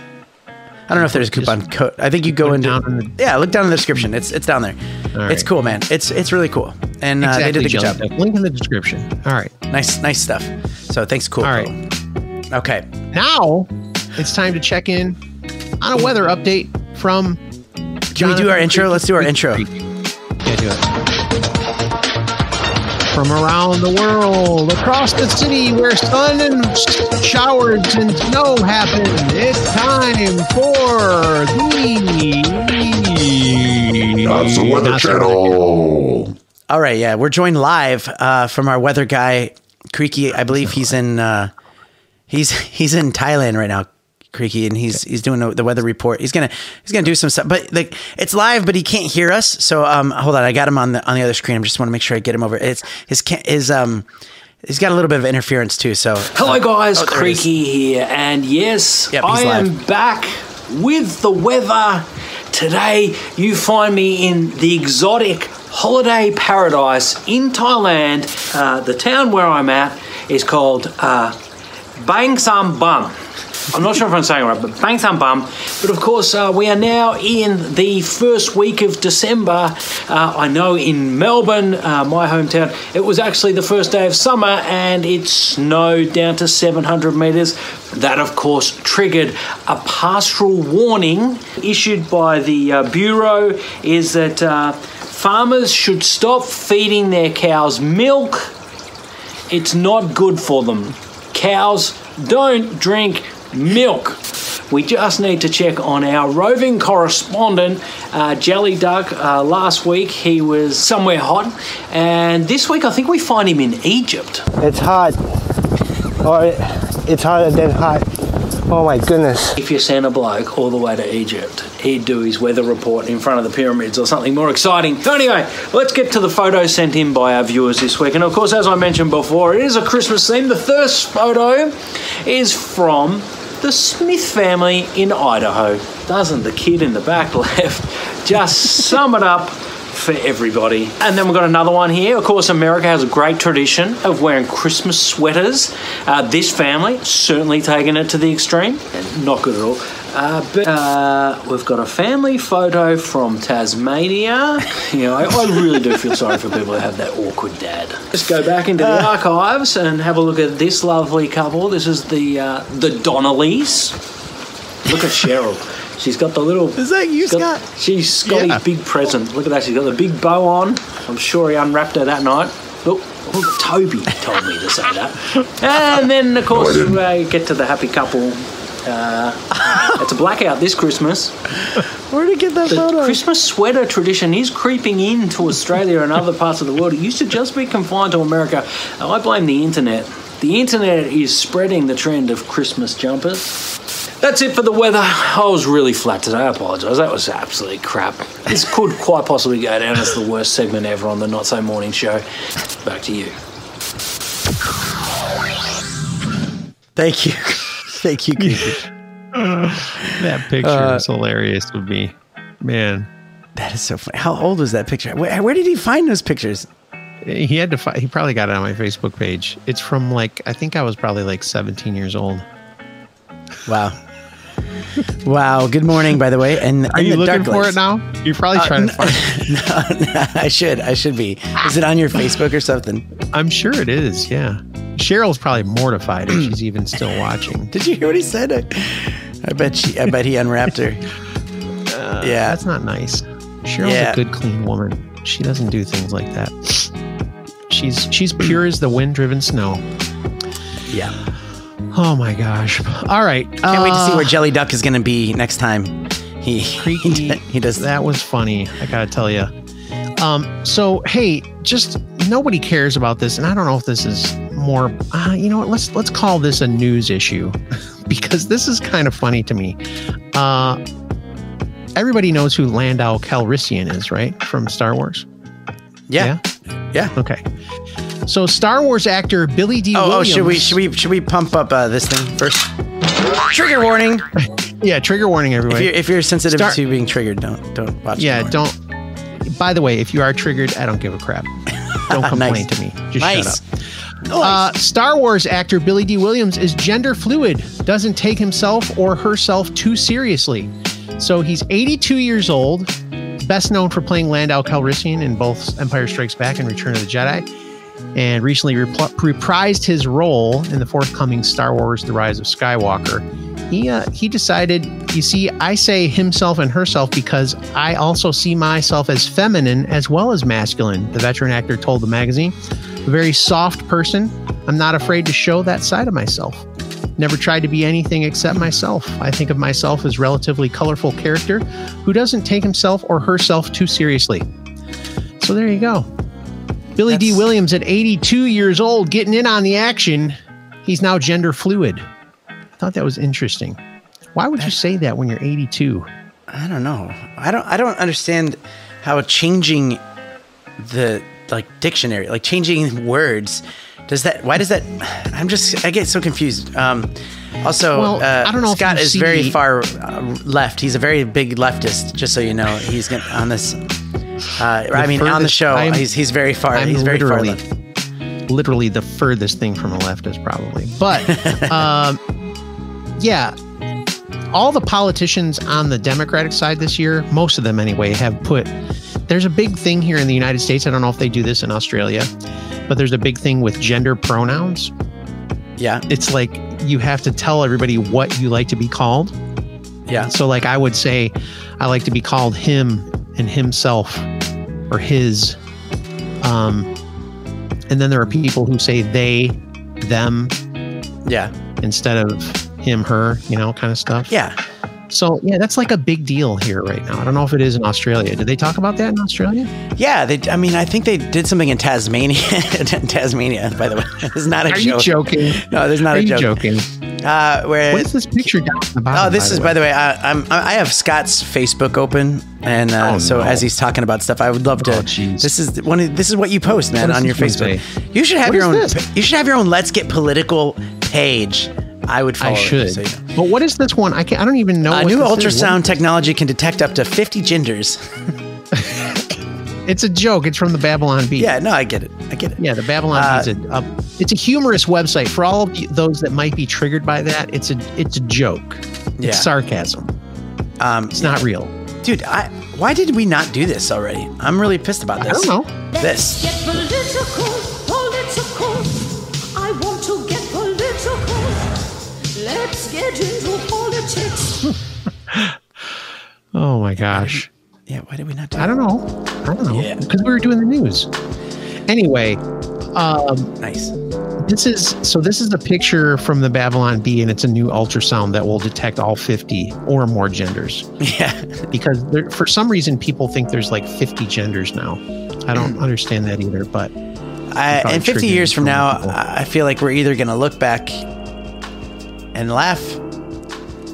Speaker 2: I don't know if there's a coupon code. I think you go into
Speaker 1: down in the-
Speaker 2: yeah, look down in the description. It's it's down there.
Speaker 1: All
Speaker 2: It's cool, man. It's it's really cool, and uh, they did a good job.
Speaker 1: Link in the description. All right.
Speaker 2: Nice nice stuff. So thanks, cool.
Speaker 1: All
Speaker 2: right,
Speaker 1: right.
Speaker 2: Okay.
Speaker 1: Now it's time to check in on a weather update from.
Speaker 2: Can we do our intro? Let's do our intro.
Speaker 1: Yeah, do it. From around the world, across the city where sun and showers and snow happen, it's time for the
Speaker 3: Not so weather
Speaker 1: Not So
Speaker 3: channel.
Speaker 2: All right, yeah, we're joined live uh, from our weather guy, Creaky. I believe he's in uh, he's he's in Thailand right now, Creaky, and he's he's doing the, the weather report. He's gonna he's gonna do some stuff, but like it's live, but he can't hear us. So um, hold on, I got him on the on the other screen. I just want to make sure I get him over. It's his ca- his um. He's got a little bit of interference too, so
Speaker 7: Hello, guys.
Speaker 2: Oh, there it is.
Speaker 7: Creaky here, and yes,
Speaker 2: Yep, he's
Speaker 7: I am back with the weather. Today, you find me in the exotic holiday paradise in Thailand. Uh, the town where I'm at is called uh, Bang Sam Bang. I'm not sure if I'm saying it right, but Bang Thumb Bum. But of course, uh, we are now in the first week of December. Uh, I know in Melbourne, uh, my hometown, it was actually the first day of summer and it snowed down to 700 metres. That, of course, triggered a pastoral warning issued by the uh, Bureau is that uh, farmers should stop feeding their cows milk. It's not good for them. Cows don't drink milk. We just need to check on our roving correspondent, uh, Jelly Duck. Uh, last week he was somewhere hot, and this week I think we find him in Egypt.
Speaker 8: It's hot. Or it's hotter than hot. Oh my goodness.
Speaker 7: If you sent a bloke all the way to Egypt, he'd do his weather report in front of the pyramids or something more exciting. So anyway, let's get to the photos sent in by our viewers this week. And of course, as I mentioned before, it is a Christmas theme. The first photo is from the Smith family in Idaho. Doesn't the kid in the back left just sum it up? For everybody. And then we've got another one here. Of course, America has a great tradition of wearing Christmas sweaters. Uh, this family certainly taking it to the extreme. Not good at all. Uh, but uh, we've got a family photo from Tasmania. You know, I, I really do feel sorry for people who have that awkward dad. Let's go back into the archives and have a look at this lovely couple. This is the uh, the Donnellys. Look at Cheryl. She's got the little.
Speaker 2: Is that you,
Speaker 7: she's got-
Speaker 2: Scott?
Speaker 7: She's Scotty's
Speaker 1: Yeah.
Speaker 7: big present. Look at that. She's got the big bow on. I'm sure he unwrapped her that night. Look, oh, Toby told me to say that. And then, of course,
Speaker 3: No,
Speaker 7: we get to the happy couple. Uh, it's a blackout this Christmas.
Speaker 2: Where did you get that
Speaker 7: The
Speaker 2: photo?
Speaker 7: Christmas sweater tradition is creeping into Australia and other parts of the world. It used to just be confined to America. I blame the internet. The internet is spreading the trend of Christmas jumpers. That's it for the weather. I was really flat today. I apologise. That was absolutely crap. This could quite possibly go down as the worst segment ever on the Not So Morning Show. Back to you.
Speaker 2: Thank you. Thank you.
Speaker 1: That picture uh, is hilarious with me. Man,
Speaker 2: that is so funny. How old was that picture? Where, where did he find those pictures?
Speaker 1: he had to. find. he probably got it on my Facebook page. It's from like I think I was probably like 17 years old.
Speaker 2: Wow. wow. Good morning, by the way. And
Speaker 1: Are you looking for it now? You're probably uh, trying to find. it.
Speaker 2: I should. I should be. Is it on your Facebook or something?
Speaker 1: I'm sure it is. Yeah. Cheryl's probably mortified if she's even still watching.
Speaker 2: Did you hear what he said? I, I bet she. I bet he unwrapped her. yeah.
Speaker 1: That's not nice. Cheryl's
Speaker 2: Yeah.
Speaker 1: a good, clean woman. She doesn't do things like that. She's she's pure as the wind-driven snow.
Speaker 2: Yeah.
Speaker 1: Oh my gosh! All right,
Speaker 2: Can't wait to see
Speaker 1: uh,
Speaker 2: where Jelly Duck is going to be next time. He
Speaker 1: Creaky.
Speaker 2: he does that.
Speaker 1: That was funny. I gotta tell you. Um. So hey, just nobody cares about this, and I don't know if this is more. Uh, you know what? Let's let's call this a news issue because this is kind of funny to me. Uh, everybody knows who Lando Calrissian is, right? From Star Wars.
Speaker 2: Yeah. Yeah.
Speaker 1: Okay. So Star Wars actor Billy Dee.
Speaker 2: Oh, oh, should we should we should we pump up uh, this thing first? Trigger warning.
Speaker 1: Yeah. Trigger warning,
Speaker 2: If you're, if you're sensitive
Speaker 1: Start-
Speaker 2: to being triggered, don't don't watch.
Speaker 1: yeah. Don't. By the way, if you are triggered, I don't give a crap. Don't complain
Speaker 2: Nice.
Speaker 1: to me. Just
Speaker 2: Nice.
Speaker 1: shut up. Uh, Star Wars actor Billy Dee. Williams is gender fluid, doesn't take himself or herself too seriously. So he's 82 years old, best known for playing Lando Calrissian in both Empire Strikes Back and Return of the Jedi, and recently reprised his role in the forthcoming Star Wars: The Rise of Skywalker. He uh, he decided, you see, I say himself and herself because I also see myself as feminine as well as masculine. The veteran actor told the magazine, "A very soft person. I'm not afraid to show that side of myself." Never tried to be anything except myself. I think of myself as relatively colorful character who doesn't take himself or herself too seriously. So there you go. Billy
Speaker 2: Dee.
Speaker 1: Williams at 82 years old getting in on the action. He's now gender fluid. I thought that was interesting. Why would you say that when you're 82?
Speaker 2: I don't know. I don't. I don't understand how changing the like dictionary, like changing words, does that? Why does that? I'm just. I get so confused. Um, also,
Speaker 1: Well,
Speaker 2: uh,
Speaker 1: I don't know
Speaker 2: Scott is very far uh, left. He's a very big leftist. Just so you know, he's gonna, on this. Uh, I mean, on the show,
Speaker 1: I'm-
Speaker 2: he's he's very far.
Speaker 1: I'm
Speaker 2: he's very far left.
Speaker 1: literally the furthest thing from a leftist, probably. But um, yeah, all the politicians on the Democratic side this year, most of them anyway, have put. There's a big thing here in the United States. I don't know if they do this in Australia, but there's a big thing with gender pronouns.
Speaker 2: Yeah.
Speaker 1: It's like you have to tell everybody what you like to be called.
Speaker 2: Yeah.
Speaker 1: So, like, I would say, I like to be called him and himself or his. Um, and then there are people who say they, them
Speaker 2: Yeah.
Speaker 1: instead of him, her, you know, kind of stuff.
Speaker 2: Yeah.
Speaker 1: So, yeah, that's like a big deal here right now. I don't know if it is in Australia. Did they talk about that in Australia?
Speaker 2: Yeah. They, I mean, I think they did something in Tasmania. Tasmania, by the way. It's not a
Speaker 1: Are
Speaker 2: joke.
Speaker 1: you joking?
Speaker 2: No, there's not
Speaker 1: Are
Speaker 2: a
Speaker 1: you
Speaker 2: joke.
Speaker 1: joking?
Speaker 2: Uh, where
Speaker 1: What is this picture down the bottom?
Speaker 2: Oh, this is by the way. I, I'm I have Scott's Facebook open, and uh,
Speaker 1: Oh,
Speaker 2: so
Speaker 1: no.
Speaker 2: as he's talking about stuff, I would love to.
Speaker 1: Oh,
Speaker 2: this is one. Of, this is what you post, man, on your Facebook. You should have
Speaker 1: What
Speaker 2: your own.
Speaker 1: this?
Speaker 2: You should have your own Let's Get Political page. I would follow.
Speaker 1: I should.
Speaker 2: so you.
Speaker 1: But what is this one? I can not I don't even know.
Speaker 2: Uh, new
Speaker 1: this is.
Speaker 2: ultrasound technology can detect up to 50 genders.
Speaker 1: It's a joke. It's from the Babylon Bee.
Speaker 2: yeah, no, I get it. I get it.
Speaker 1: Yeah, the Babylon
Speaker 2: Uh,
Speaker 1: Bee is a, a it's a humorous website for all of you, those that might be triggered by that. It's a it's a joke.
Speaker 2: Yeah.
Speaker 1: It's sarcasm.
Speaker 2: Um,
Speaker 1: It's not real.
Speaker 2: dude. I, why did we not do this already? I'm really pissed about this.
Speaker 1: I
Speaker 2: this.
Speaker 1: don't know.
Speaker 2: This.
Speaker 9: Let's get into politics.
Speaker 1: Oh my gosh.
Speaker 2: Yeah, why did we not do?
Speaker 1: I don't know. I don't know.
Speaker 2: Yeah.
Speaker 1: Because we were doing the news. Anyway, um,
Speaker 2: Nice.
Speaker 1: this is so this is a picture from the Babylon Bee, and it's a new ultrasound that will detect all 50 or more genders.
Speaker 2: Yeah.
Speaker 1: Because there, for some reason, people think there's like 50 genders now. I don't understand that either, but
Speaker 2: I,
Speaker 1: Probably
Speaker 2: and 50 years from now,
Speaker 1: people.
Speaker 2: I I feel like we're either going to look back and laugh,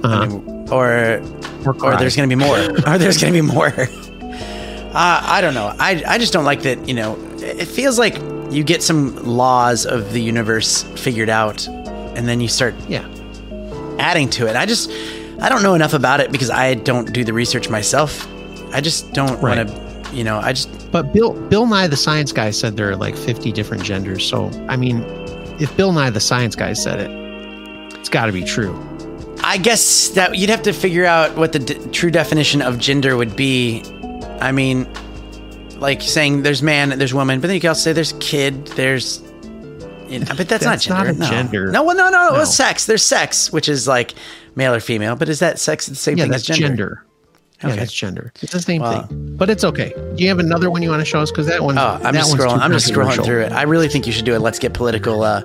Speaker 1: uh,
Speaker 2: or
Speaker 1: or,
Speaker 2: or there's going to be more, or there's going to be more. Uh, I don't know. I, I just don't like that. You know, it feels like you get some laws of the universe figured out, and then you start
Speaker 1: yeah.
Speaker 2: adding to it. I just I don't know enough about it because I don't do the research myself. I just don't
Speaker 1: Right.
Speaker 2: want to. You know, I just
Speaker 1: But Bill Bill Nye the Science Guy said there are like 50 different genders. So I mean, if Bill Nye the Science Guy said it, it's got to be true.
Speaker 2: I guess that you'd have to figure out what the d- true definition of gender would be. I mean, like saying there's man, there's woman, but then you can also say there's kid, there's. You know, but that's,
Speaker 1: That's
Speaker 2: not
Speaker 1: not
Speaker 2: gender.
Speaker 1: a
Speaker 2: no.
Speaker 1: gender.
Speaker 2: No, well, no, no,
Speaker 1: No.
Speaker 2: It's sex. There's sex, which is like male or female, but is that sex the same
Speaker 1: Yeah,
Speaker 2: thing
Speaker 1: that's
Speaker 2: as gender?
Speaker 1: gender. Yeah, that's gender. It's the same
Speaker 2: Well-
Speaker 1: thing, but it's okay. Do you have another one you want to show us? Because that one,
Speaker 2: Oh, I'm
Speaker 1: that
Speaker 2: just scrolling. I'm just scrolling through it. I really think you should do a let's get political uh,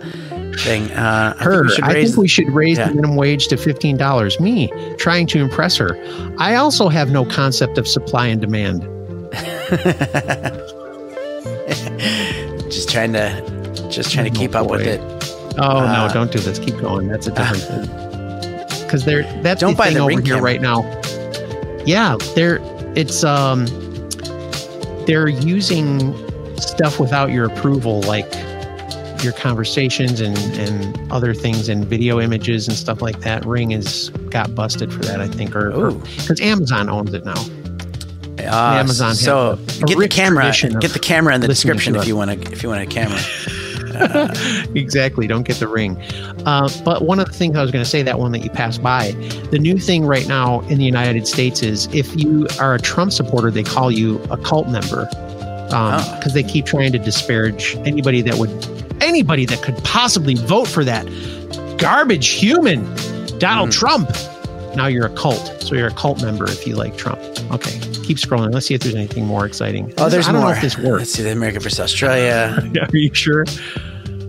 Speaker 2: thing. Uh, I think
Speaker 1: Her,
Speaker 2: we should
Speaker 1: I
Speaker 2: raise-
Speaker 1: think we should raise
Speaker 2: Yeah.
Speaker 1: the minimum wage to fifteen dollars. Me trying to impress her. I also have no concept of supply and demand.
Speaker 2: just trying to just trying to
Speaker 1: Oh,
Speaker 2: keep up with it.
Speaker 1: Oh
Speaker 2: Uh,
Speaker 1: no, don't do this. Keep going. That's a different thing. Because they're that's
Speaker 2: Don't
Speaker 1: the
Speaker 2: buy
Speaker 1: thing
Speaker 2: the
Speaker 1: over
Speaker 2: ring
Speaker 1: here
Speaker 2: camera.
Speaker 1: right now. Yeah, they're it's um they're using stuff without your approval, like your conversations and and other things and video images and stuff like that. Ring has got busted for that, I think, or because Amazon owns it now.
Speaker 2: Uh,
Speaker 1: Amazon
Speaker 2: So get the camera. Get the camera in the description if you want to. If you want a camera.
Speaker 1: exactly. Don't get the ring. Uh, but one of the things I was going to say, that one that you passed by, the new thing right now in the United States is if you are a Trump supporter, they call you a cult member because
Speaker 2: Oh.
Speaker 1: they keep trying to disparage anybody that would, anybody that could possibly vote for that garbage human, Donald
Speaker 2: Hmm.
Speaker 1: Trump. Now you're a cult. So you're a cult member if you like Trump. Okay. Keep scrolling. Let's see if there's anything more exciting.
Speaker 2: Oh, there's
Speaker 1: I don't
Speaker 2: more.
Speaker 1: know if this
Speaker 2: Let's see. The America versus Australia.
Speaker 1: Are you sure?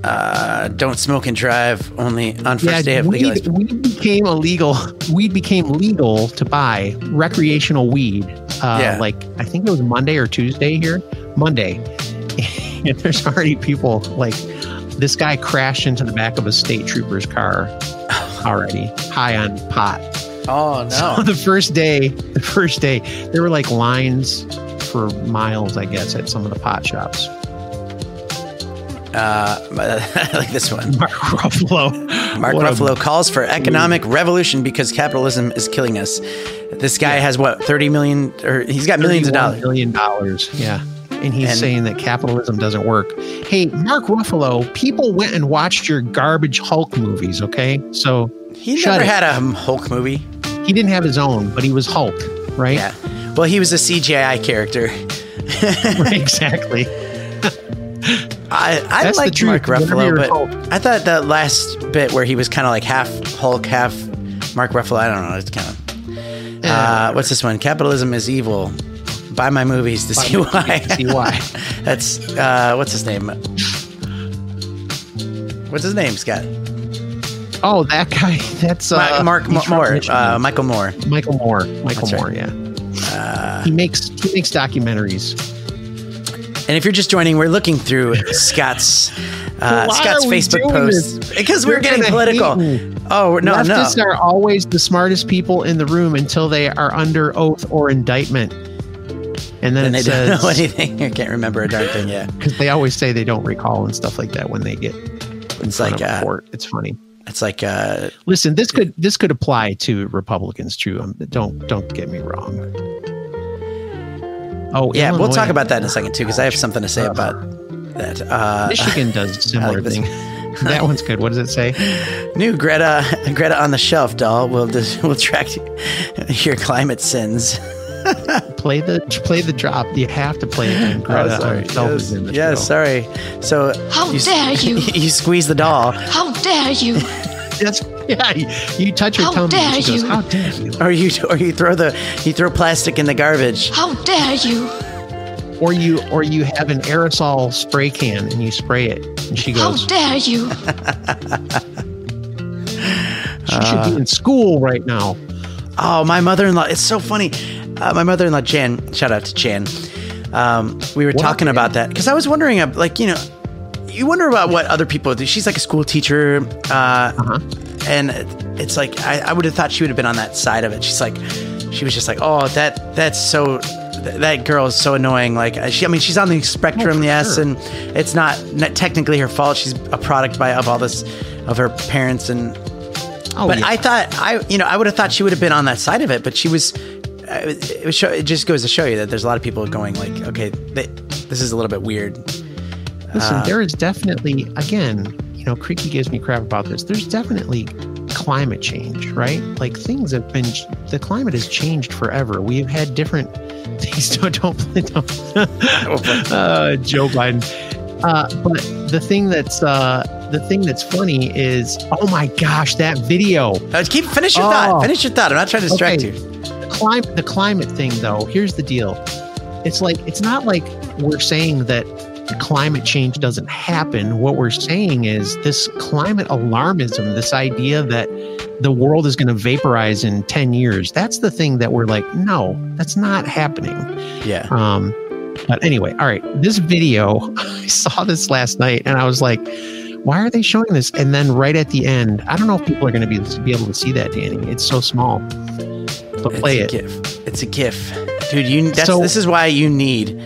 Speaker 2: Uh, don't smoke and drive. Only on first day of legalized.
Speaker 1: weed, weed became illegal. Weed became legal to buy recreational weed. Uh,
Speaker 2: Yeah.
Speaker 1: Like I think it was Monday or Tuesday here. Monday, and there's already people like this guy crashed into the back of a state trooper's car already, high on pot.
Speaker 2: Oh no.
Speaker 1: the first day, the first day, there were like lines for miles, I guess, at some of the pot shops.
Speaker 2: Uh, I like this one.
Speaker 1: Mark Ruffalo.
Speaker 2: Mark
Speaker 1: What a-
Speaker 2: Ruffalo calls for economic revolution because capitalism is killing us. This guy has what, 30 million, or he's got millions of dollars.
Speaker 1: Million dollars. Yeah. And he's
Speaker 2: And-
Speaker 1: saying that capitalism doesn't work. Hey, Mark Ruffalo, people went and watched your garbage Hulk movies, okay? So
Speaker 2: He never
Speaker 1: it.
Speaker 2: had a Hulk movie.
Speaker 1: He didn't have his own, but he was Hulk, right?
Speaker 2: Yeah. Well, he was a CGI character.
Speaker 1: exactly.
Speaker 2: I, I
Speaker 1: That's the
Speaker 2: like
Speaker 1: truth.
Speaker 2: Mark Ruffalo, but
Speaker 1: Hulk.
Speaker 2: I thought that last bit where he was kind of like half Hulk, half Mark Ruffalo. I don't know. It's kind of. Uh, what's this one? Capitalism is evil. Buy my movies to
Speaker 1: Buy
Speaker 2: see why.
Speaker 1: to see why.
Speaker 2: That's uh, what's his name? What's his name, Scott?
Speaker 1: Oh, that guy. That's uh,
Speaker 2: Ma- Mark Moore. Uh, Michael Moore.
Speaker 1: Michael Moore. Michael
Speaker 2: That's right.
Speaker 1: Moore. Yeah. he makes he makes documentaries.
Speaker 2: And if you're just joining, we're looking through Scott's uh, Scott's Facebook posts because
Speaker 1: You're
Speaker 2: we're getting political. Oh no, no.
Speaker 1: Leftists are always the smartest people in the room until they are under oath or indictment. And then it
Speaker 2: they don't know anything. I can't remember a darn thing yet.
Speaker 1: because they always say they don't recall and stuff like that when they get
Speaker 2: It's like
Speaker 1: a
Speaker 2: uh,
Speaker 1: court. It's funny.
Speaker 2: it's like uh,
Speaker 1: Listen, this could this could apply to Republicans too. Um, don't don't get me wrong. Oh
Speaker 2: yeah. We'll talk about that in a second too, because I have something to say about that. Uh,
Speaker 1: Michigan does similar
Speaker 2: like
Speaker 1: thing. that one's good. What does it say?
Speaker 2: new Greta Greta on the shelf doll will dis- will track your climate sins.
Speaker 1: Play the play the drop. You have to play it. When oh, Greta
Speaker 2: Oh, sorry.
Speaker 1: herself
Speaker 2: Yes,
Speaker 1: is in the
Speaker 2: yes, sorry. So
Speaker 9: How
Speaker 2: s-
Speaker 9: dare you.
Speaker 2: you squeeze the doll,
Speaker 9: How dare you?
Speaker 1: That's yeah. You, you touch her
Speaker 9: How
Speaker 1: tummy. and
Speaker 9: dare
Speaker 1: she goes,
Speaker 9: you.
Speaker 1: How dare you?
Speaker 2: or you or you throw the you throw plastic in the garbage.
Speaker 9: How dare you?
Speaker 1: Or you or you have an aerosol spray can and you spray it, and she goes.
Speaker 9: How dare you?
Speaker 1: "She should be in school right now."
Speaker 2: Oh, my mother-in-law. It's so funny. Uh, my mother-in-law Jan. Shout out to Jan. Um, we were
Speaker 1: What
Speaker 2: talking about that because I was wondering, uh, like you know, you wonder about what other people do. She's like a school teacher, uh,
Speaker 1: Uh-huh.
Speaker 2: and it's like I, I would have thought she would have been on that side of it. She's like, she was just like, oh, that that's so. th- That girl is so annoying. Like uh, she, I mean, she's on the spectrum,
Speaker 1: Oh,
Speaker 2: yes,
Speaker 1: sure.
Speaker 2: and it's not, not technically her fault. She's a product by of all this of her parents and
Speaker 1: Oh,
Speaker 2: but
Speaker 1: yeah.
Speaker 2: I thought I, you know, I would have thought she would have been on that side of it, but she was. It, show, it just goes to show you that there's a lot of people going like, okay, they, this is a little bit weird.
Speaker 1: Listen,
Speaker 2: Uh,
Speaker 1: there is definitely, again, you know, Creaky gives me crap about this. There's definitely climate change, right? Like things have been, the climate has changed forever. We've had different things. Don't, don't, don't uh, Joe Biden. Uh, but the thing that's, uh, the thing that's funny is, oh my gosh, that video.
Speaker 2: Uh, keep finish your
Speaker 1: Oh.
Speaker 2: thought. Finish your thought. I'm not trying to distract
Speaker 1: Okay.
Speaker 2: you.
Speaker 1: Climate the climate thing though here's the deal. It's like it's not like we're saying that climate change doesn't happen. What we're saying is this climate alarmism this idea that the world is going to vaporize in 10 years that's the thing that we're like no that's not happening.
Speaker 2: Yeah.
Speaker 1: um but anyway all right this video i saw this last night and i was like why are they showing this? And then right at the end i don't know if people are going to be, be able to see that danny. It's so small but
Speaker 2: It's
Speaker 1: play
Speaker 2: a
Speaker 1: it
Speaker 2: GIF. It's a GIF, dude. You. That's,
Speaker 1: So-
Speaker 2: this is why you need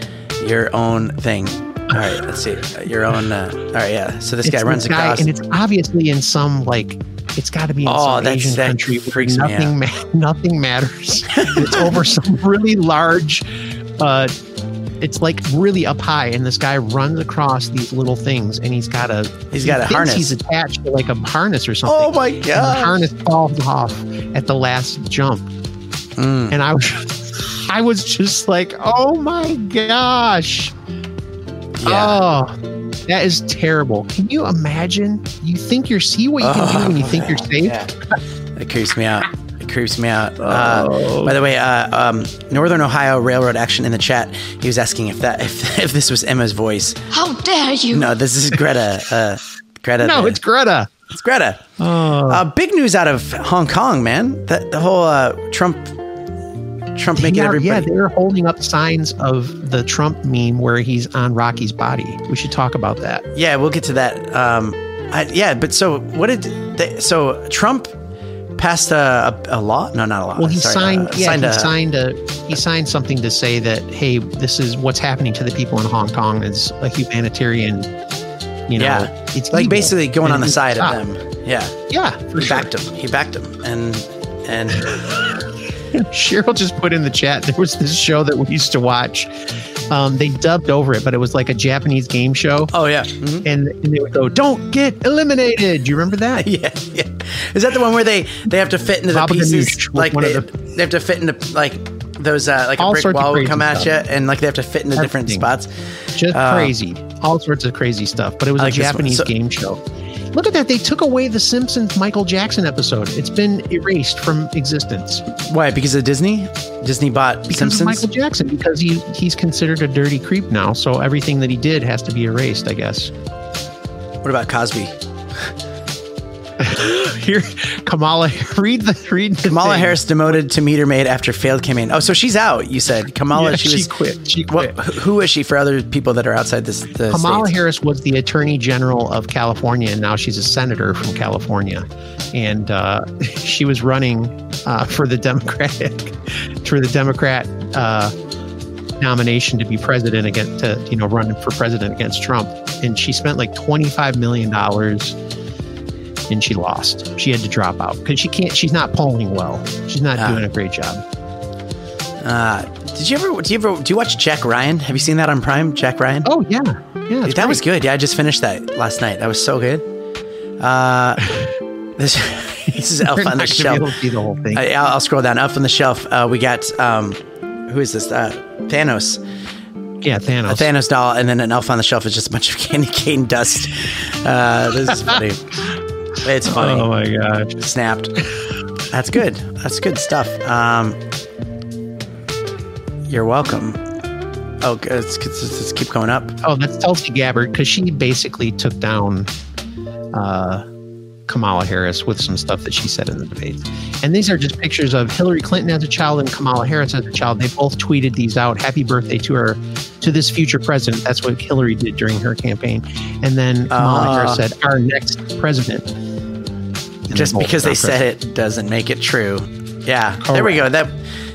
Speaker 2: your own thing. All right. Let's see. Your own. Uh, all right. Yeah. So this guy runs
Speaker 1: guy,
Speaker 2: across.
Speaker 1: and it's obviously in some like it's got to be in
Speaker 2: Oh,
Speaker 1: some
Speaker 2: that's-
Speaker 1: Asian
Speaker 2: that
Speaker 1: country where nothing ma- nothing matters. it's over some really large. Uh, it's like really up high, and this guy runs across these little things, and he's got a
Speaker 2: he's got a harness.
Speaker 1: He's attached to like a harness or something.
Speaker 2: oh my
Speaker 1: and the
Speaker 2: god.
Speaker 1: harness falls off at the last jump,
Speaker 2: Mm.
Speaker 1: and I was I was just like, oh my gosh.
Speaker 2: Yeah.
Speaker 1: Oh, that is terrible. Can you imagine? You think you're see what you can do when you think you're safe?
Speaker 2: Yeah. It creeps me out. It creeps me out. Uh,
Speaker 1: Oh.
Speaker 2: by the way, uh, um, Northern Ohio Railroad Action in the chat. He was asking if that if, if this was Emma's voice.
Speaker 9: How dare you?
Speaker 2: No, this is Greta. Uh, Greta.
Speaker 1: No,
Speaker 2: the-
Speaker 1: it's Greta.
Speaker 2: it's Greta.
Speaker 1: Oh,
Speaker 2: Uh, big news out of Hong Kong, man. The, the whole uh, Trump, Trump
Speaker 1: they
Speaker 2: making
Speaker 1: are-
Speaker 2: everybody.
Speaker 1: yeah, they're holding up signs of the Trump meme where he's on Rocky's body. We should talk about that.
Speaker 2: Yeah, we'll get to that. Um, I, yeah, but so what did they, so Trump passed a, a, a law? No, not a law.
Speaker 1: Well, he
Speaker 2: Sorry,
Speaker 1: signed.
Speaker 2: uh,
Speaker 1: yeah,
Speaker 2: signed
Speaker 1: he
Speaker 2: a,
Speaker 1: signed a. He signed something to say that hey, this is what's happening to the people in Hong Kong is a humanitarian. You know,
Speaker 2: Yeah.
Speaker 1: it's
Speaker 2: like
Speaker 1: evil,
Speaker 2: basically going
Speaker 1: and
Speaker 2: on the side
Speaker 1: stop.
Speaker 2: of them. Yeah,
Speaker 1: Yeah,
Speaker 2: he
Speaker 1: sure.
Speaker 2: backed him. He backed him, and and
Speaker 1: Cheryl just put in the chat. There was this show that we used to watch, Um, they dubbed over it, but it was like a Japanese game show.
Speaker 2: Oh yeah. Mhm.
Speaker 1: And, and they would go, "Don't get eliminated." Do you remember that?
Speaker 2: Yeah, yeah. Is that the one where they they have to fit into the pieces? Like they,
Speaker 1: the-
Speaker 2: they have to fit into like those uh, like a
Speaker 1: All
Speaker 2: brick wall would come at
Speaker 1: stuff.
Speaker 2: you, and like they have to fit into different spots.
Speaker 1: Just
Speaker 2: Uh,
Speaker 1: crazy, all sorts of crazy stuff. But it was a
Speaker 2: like one.
Speaker 1: Japanese
Speaker 2: So-
Speaker 1: game show. Look at that! They took away the Simpsons Michael Jackson episode. It's been erased from existence
Speaker 2: Why? Because of Disney? Disney bought
Speaker 1: because
Speaker 2: Simpsons.
Speaker 1: Michael Jackson. Because he he's considered a dirty creep now. So everything that he did has to be erased. I guess.
Speaker 2: What about Cosby?
Speaker 1: Here, Kamala, read the read. The
Speaker 2: Kamala
Speaker 1: thing.
Speaker 2: Harris demoted to meter maid after failed campaign. Oh, so she's out. You said Kamala.
Speaker 1: Yeah,
Speaker 2: she
Speaker 1: she
Speaker 2: was.
Speaker 1: quit. She
Speaker 2: What, who is she for other people that are outside this? The
Speaker 1: Kamala
Speaker 2: states?
Speaker 1: Harris was the Attorney General of California, and now she's a senator from California. And uh, she was running uh, for the Democratic, for the Democrat uh, nomination to be president against, to you know, run for president against Trump. And she spent like twenty five million dollars, and she lost. She had to drop out because she can't. She's not polling well. She's not
Speaker 2: Ah.
Speaker 1: doing a great job.
Speaker 2: Uh, did you ever? Do you ever? Do you watch Jack Ryan? Have you seen that on Prime? Jack Ryan.
Speaker 1: Oh yeah, yeah. it's
Speaker 2: that was good. Yeah, I just finished that last night. That was so good. Uh, this this is Elf on the
Speaker 1: not gonna be
Speaker 2: Shelf.
Speaker 1: able to see the whole thing.
Speaker 2: I, I'll, I'll scroll down. Elf on the Shelf. Uh, we got um, who is this? Uh, Thanos.
Speaker 1: yeah, Thanos.
Speaker 2: A Thanos doll, and then an Elf on the Shelf is just a bunch of candy cane dust. Uh, this is funny. It's funny.
Speaker 1: Oh my gosh.
Speaker 2: Snapped. That's good. That's good stuff. Um, you're welcome. Oh, good. let's, let's, let's keep going up.
Speaker 1: Oh, that's Tulsi Gabbard because she basically took down uh, Kamala Harris with some stuff that she said in the debate. And these are just pictures of Hillary Clinton as a child and Kamala Harris as a child. They both tweeted these out. Happy birthday to her, to this future president. That's what Hillary did during her campaign. And then Kamala
Speaker 2: Uh.
Speaker 1: Harris said, "Our next president."
Speaker 2: Just because they said it doesn't make it true. Yeah, there we go. That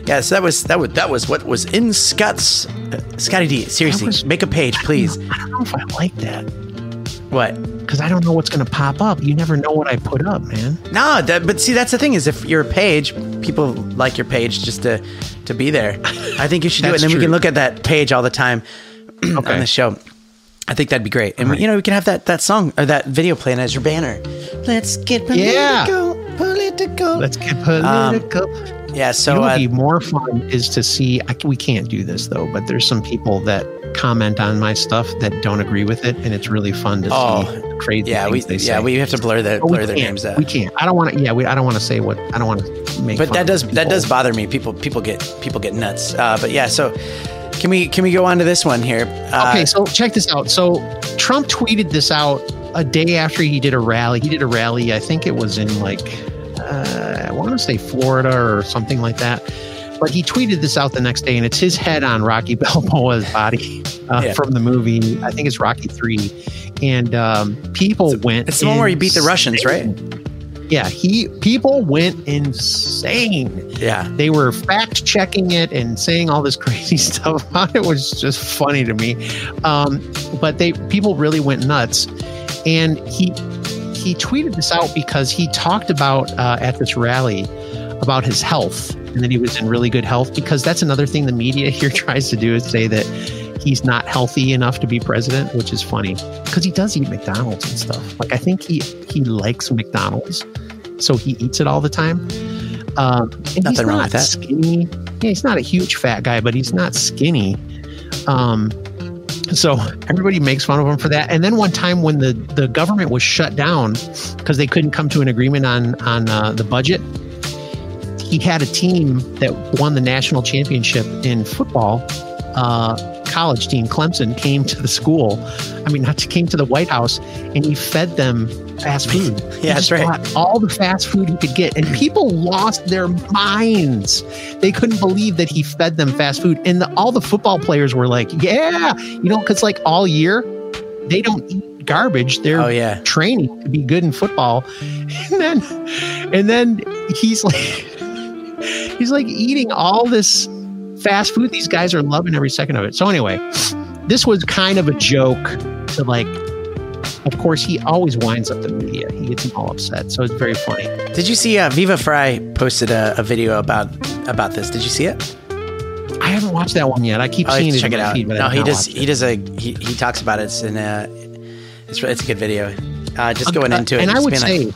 Speaker 2: yes, that was that was that was what was in Scott's uh, Scotty D. Seriously,
Speaker 1: was-
Speaker 2: make a page, please.
Speaker 1: I don't know if I like that
Speaker 2: What?
Speaker 1: because I don't know what's going to pop up. You never know what I put up, man.
Speaker 2: No, that, but see, that's the thing is if you're a page, people like your page just to to be there. I think you should do it, and then we can look at that page all the time on the show. I think that'd be great, and
Speaker 1: Right.
Speaker 2: you know we can have that that song or that video playing as your banner. Let's get
Speaker 1: Yeah.
Speaker 2: political, political.
Speaker 1: Let's get political.
Speaker 2: yeah, so
Speaker 1: you know,
Speaker 2: uh,
Speaker 1: be more fun is to see. I, we can't do this though, but there's some people that comment on my stuff that don't agree with it, and it's really fun to
Speaker 2: Oh,
Speaker 1: see the crazy
Speaker 2: yeah, we
Speaker 1: they say.
Speaker 2: yeah we have to blur the
Speaker 1: But
Speaker 2: blur their names out.
Speaker 1: We can't. I don't want to. Yeah, we, I don't want to say what. I don't want to make.
Speaker 2: but that does that does bother me. People people get people get nuts. Uh, but yeah, so can we can we go on to this one here? Uh,
Speaker 1: Okay, so check this out. So Trump tweeted this out a day after he did a rally. He did a rally. I think it was in like uh, I want to say Florida or something like that. But he tweeted this out the next day, and it's his head on Rocky Balboa's body uh,
Speaker 2: Yeah.
Speaker 1: from the movie. I think it's Rocky Three, and um, people went.
Speaker 2: it's the one where he beat the Russians, right?
Speaker 1: Yeah, he people went insane.
Speaker 2: Yeah.
Speaker 1: They were fact checking it and saying all this crazy stuff. About it was just funny to me. Um, but they people really went nuts, and he he tweeted this out because he talked about uh, at this rally about his health and that he was in really good health because that's another thing the media here tries to do is say that he's not healthy enough to be president which is funny because he does eat mcdonald's and stuff like i think he he likes mcdonald's so he eats it all the time um and he's
Speaker 2: Nothing wrong
Speaker 1: not
Speaker 2: with that.
Speaker 1: skinny yeah he's not a huge fat guy but he's not skinny um so everybody makes fun of him for that. And then one time when the, the government was shut down because they couldn't come to an agreement on on uh, the budget, he had a team that won the national championship in football. Uh, college team Clemson came to the school. I mean, not to, came to the White House, and he fed them fast food.
Speaker 2: Yeah, that's right.
Speaker 1: All the fast food he could get, and people lost their minds. They couldn't believe that he fed them fast food, and the, all the football players were like, "Yeah, you know," because like all year they don't eat garbage. They're
Speaker 2: Oh yeah.
Speaker 1: training to be good in football, and then and then he's like he's like eating all this fast food. These guys are loving every second of it. So anyway, this was kind of a joke to like. Of course, he always winds up the media. He gets them all upset, so it's very funny.
Speaker 2: Did you see uh, Viva Frei posted a, a video about about this? Did you see it?
Speaker 1: I haven't watched that one yet. I keep
Speaker 2: Oh,
Speaker 1: seeing it.
Speaker 2: check it out.
Speaker 1: feed, but
Speaker 2: no, he does. He does a. He, he talks about it. It's in a. It's it's a good video. Uh, just going
Speaker 1: Uh,
Speaker 2: into it.
Speaker 1: and I would say
Speaker 2: like-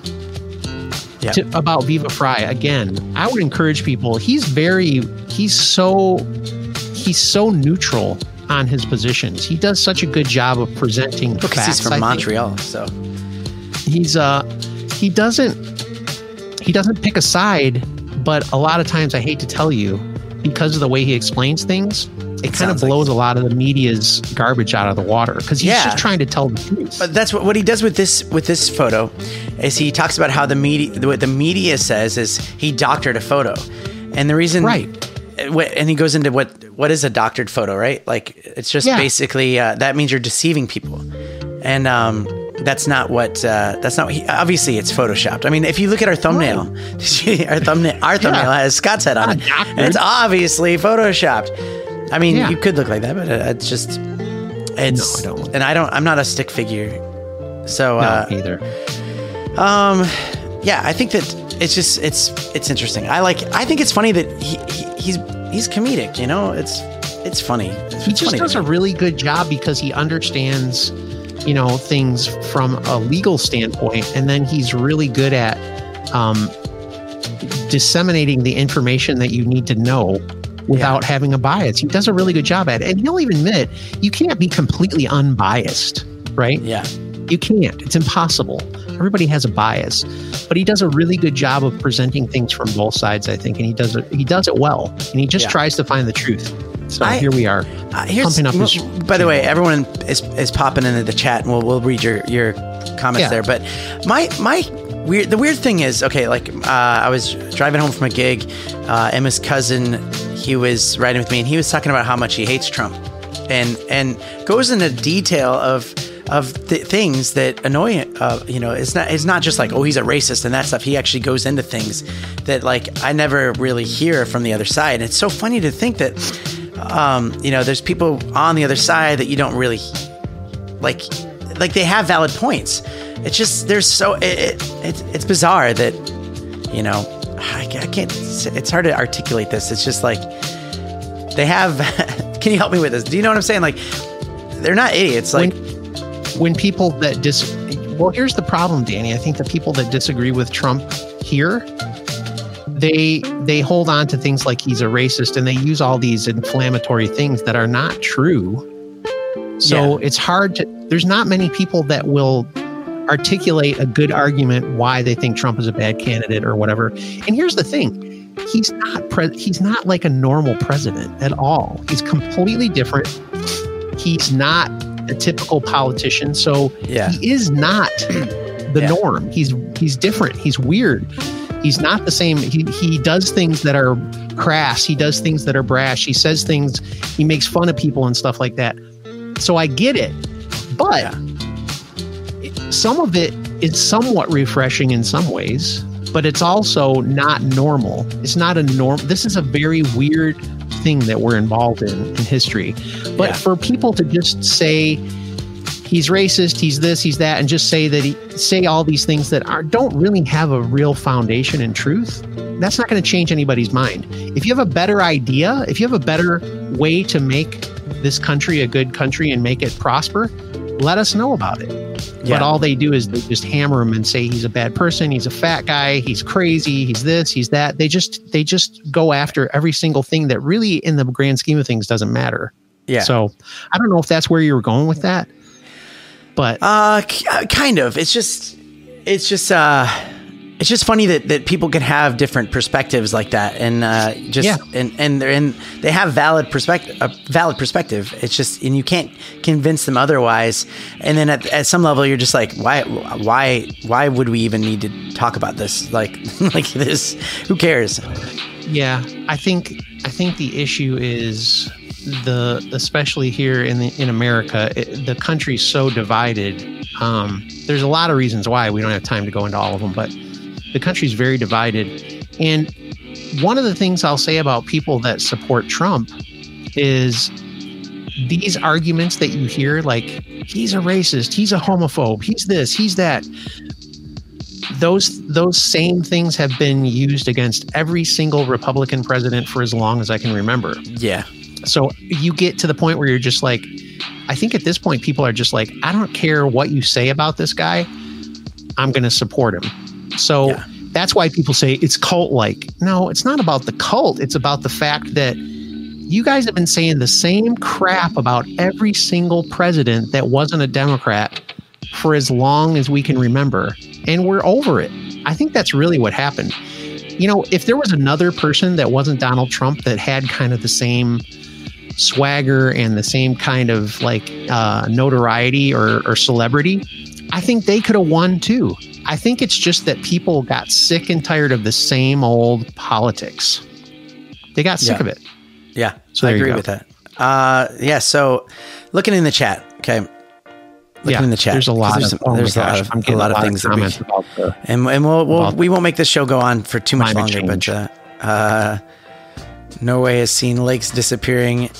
Speaker 1: To, about Viva Frei again. I would encourage people. He's very. He's so. He's so neutral on his positions. He does such a good job of presenting
Speaker 2: because
Speaker 1: facts.
Speaker 2: he's from
Speaker 1: I think.
Speaker 2: Montreal, so
Speaker 1: he's uh he doesn't he doesn't pick a side but a lot of times i hate to tell you because of the way he explains things it kind of
Speaker 2: sounds like-
Speaker 1: blows a lot of the media's garbage out of the water because he's
Speaker 2: Yeah.
Speaker 1: just trying to tell the truth
Speaker 2: But that's what, what he does with this with this photo is he talks about how the media what the media says is he doctored a photo, and the reason
Speaker 1: Right.
Speaker 2: uh, and he goes into what what is a doctored photo, right? Like it's just
Speaker 1: Yeah.
Speaker 2: basically uh, that means you're deceiving people, and um, that's not what uh, that's not what he, obviously it's photoshopped. I mean, if you look at our thumbnail, our thumbnail our thumbnail has Scott's head on it, and it's obviously photoshopped. I mean,
Speaker 1: Yeah.
Speaker 2: you could look like that, but uh, it's just it's
Speaker 1: No, I don't.
Speaker 2: and I don't. I'm not a stick figure, so
Speaker 1: no,
Speaker 2: uh,
Speaker 1: either
Speaker 2: um, yeah, I think that it's just it's it's interesting. I like. I think it's funny that he, he he's he's comedic. You know, it's it's funny. It's
Speaker 1: he just
Speaker 2: funny
Speaker 1: does a really good job because he understands you know things from a legal standpoint and then he's really good at um, disseminating the information that you need to know without having a bias. He does a really good job at it. And he'll even admit you can't be completely unbiased right?
Speaker 2: Yeah.
Speaker 1: you can't. It's impossible. Everybody has a bias. But he does a really good job of presenting things from both sides i think and he does it he does it well. And he just
Speaker 2: Yeah.
Speaker 1: tries to find the truth. So
Speaker 2: I-
Speaker 1: here we are
Speaker 2: Uh, here's,
Speaker 1: pumping up his
Speaker 2: by the way, everyone is, is popping into the chat, and we'll we'll read your your comments
Speaker 1: Yeah.
Speaker 2: there. But my my weird the weird thing is, okay, like uh, I was driving home from a gig, uh, Emma's cousin, he was riding with me, and he was talking about how much he hates Trump, and and goes into detail of of th- things that annoy. Uh, you know, it's not it's not just like oh he's a racist and that stuff. He actually goes into things that like I never really hear from the other side. And it's so funny to think that um, you know there's people on the other side that you don't really like like they have valid points. It's just there's so it, it, it's it's bizarre that you know I, I can't. It's hard to articulate this. It's just like they have. can you help me with this? Do you know what I'm saying? Like they're not idiots. Like
Speaker 1: when people that dis well here's the problem danny i think the people that disagree with trump here they they hold on to things like he's a racist and they use all these inflammatory things that are not true so it's hard to there's not many people that will articulate a good argument why they think trump is a bad candidate or whatever. And here's the thing. He's not pre- he's not like a normal president at all. He's completely different. He's not a typical politician. So
Speaker 2: Yeah.
Speaker 1: he is not the
Speaker 2: Yeah.
Speaker 1: norm. He's he's different. He's weird. He's not the same. He, he does things that are crass. He does things that are brash. He says things. He makes fun of people and stuff like that. So i get it but it- some of it is somewhat refreshing in some ways but it's also not normal it's not a norm this is a very weird thing that we're involved in in history but
Speaker 2: Yeah.
Speaker 1: for people to just say he's racist, he's this, he's that, and just say that he say all these things that are don't really have a real foundation in truth, that's not going to change anybody's mind. If you have a better idea, if you have a better way to make this country a good country and make it prosper, let us know about it.
Speaker 2: Yeah.
Speaker 1: But all they do is they just hammer him and say he's a bad person, he's a fat guy, he's crazy, he's this, he's that. They just they just go after every single thing that really in the grand scheme of things doesn't matter.
Speaker 2: yeah.
Speaker 1: So I don't know if that's where you were going with that, but
Speaker 2: Uh, uh, kind of. It's just, it's just, uh, it's just funny that, that people can have different perspectives like that, and uh, just
Speaker 1: Yeah.
Speaker 2: and and they're in they have valid perspective, a valid perspective. It's just, and you can't convince them otherwise. And then at, at some level, you're just like, why, why, why would we even need to talk about this? Like, like this? Who cares?
Speaker 1: Yeah, I think I think the issue is the especially here in the, in America, it, the country's so divided. Um, there's a lot of reasons why we don't have time to go into all of them, but the country's very divided. And one of the things I'll say about people that support Trump is these arguments that you hear, like he's a racist, he's a homophobe, he's this, he's that those those same things have been used against every single Republican president for as long as I can remember.
Speaker 2: Yeah,
Speaker 1: So you get to the point where you're just like, I think at this point, people are just like, I don't care what you say about this guy. I'm going to support him. So
Speaker 2: Yeah.
Speaker 1: that's why people say it's cult like. No, it's not about the cult. It's about the fact that you guys have been saying the same crap about every single president that wasn't a Democrat for as long as we can remember. And we're over it. I think that's really what happened. You know, if there was another person that wasn't Donald Trump that had kind of the same swagger and the same kind of like uh, notoriety or, or celebrity, I think they could have won too. I think it's just that people got sick and tired of the same old politics. They got sick
Speaker 2: Yeah.
Speaker 1: of it.
Speaker 2: Yeah,
Speaker 1: So
Speaker 2: I agree with that. Uh, yeah. So, looking in the chat, okay. Looking
Speaker 1: yeah,
Speaker 2: in the chat.
Speaker 1: There's a lot
Speaker 2: There's,
Speaker 1: of oh
Speaker 2: there's a lot of a lot of things that we,
Speaker 1: the
Speaker 2: and and we'll, we'll we won't make this show go on for too much longer.
Speaker 1: change.
Speaker 2: But uh, uh, Norway has seen lakes disappearing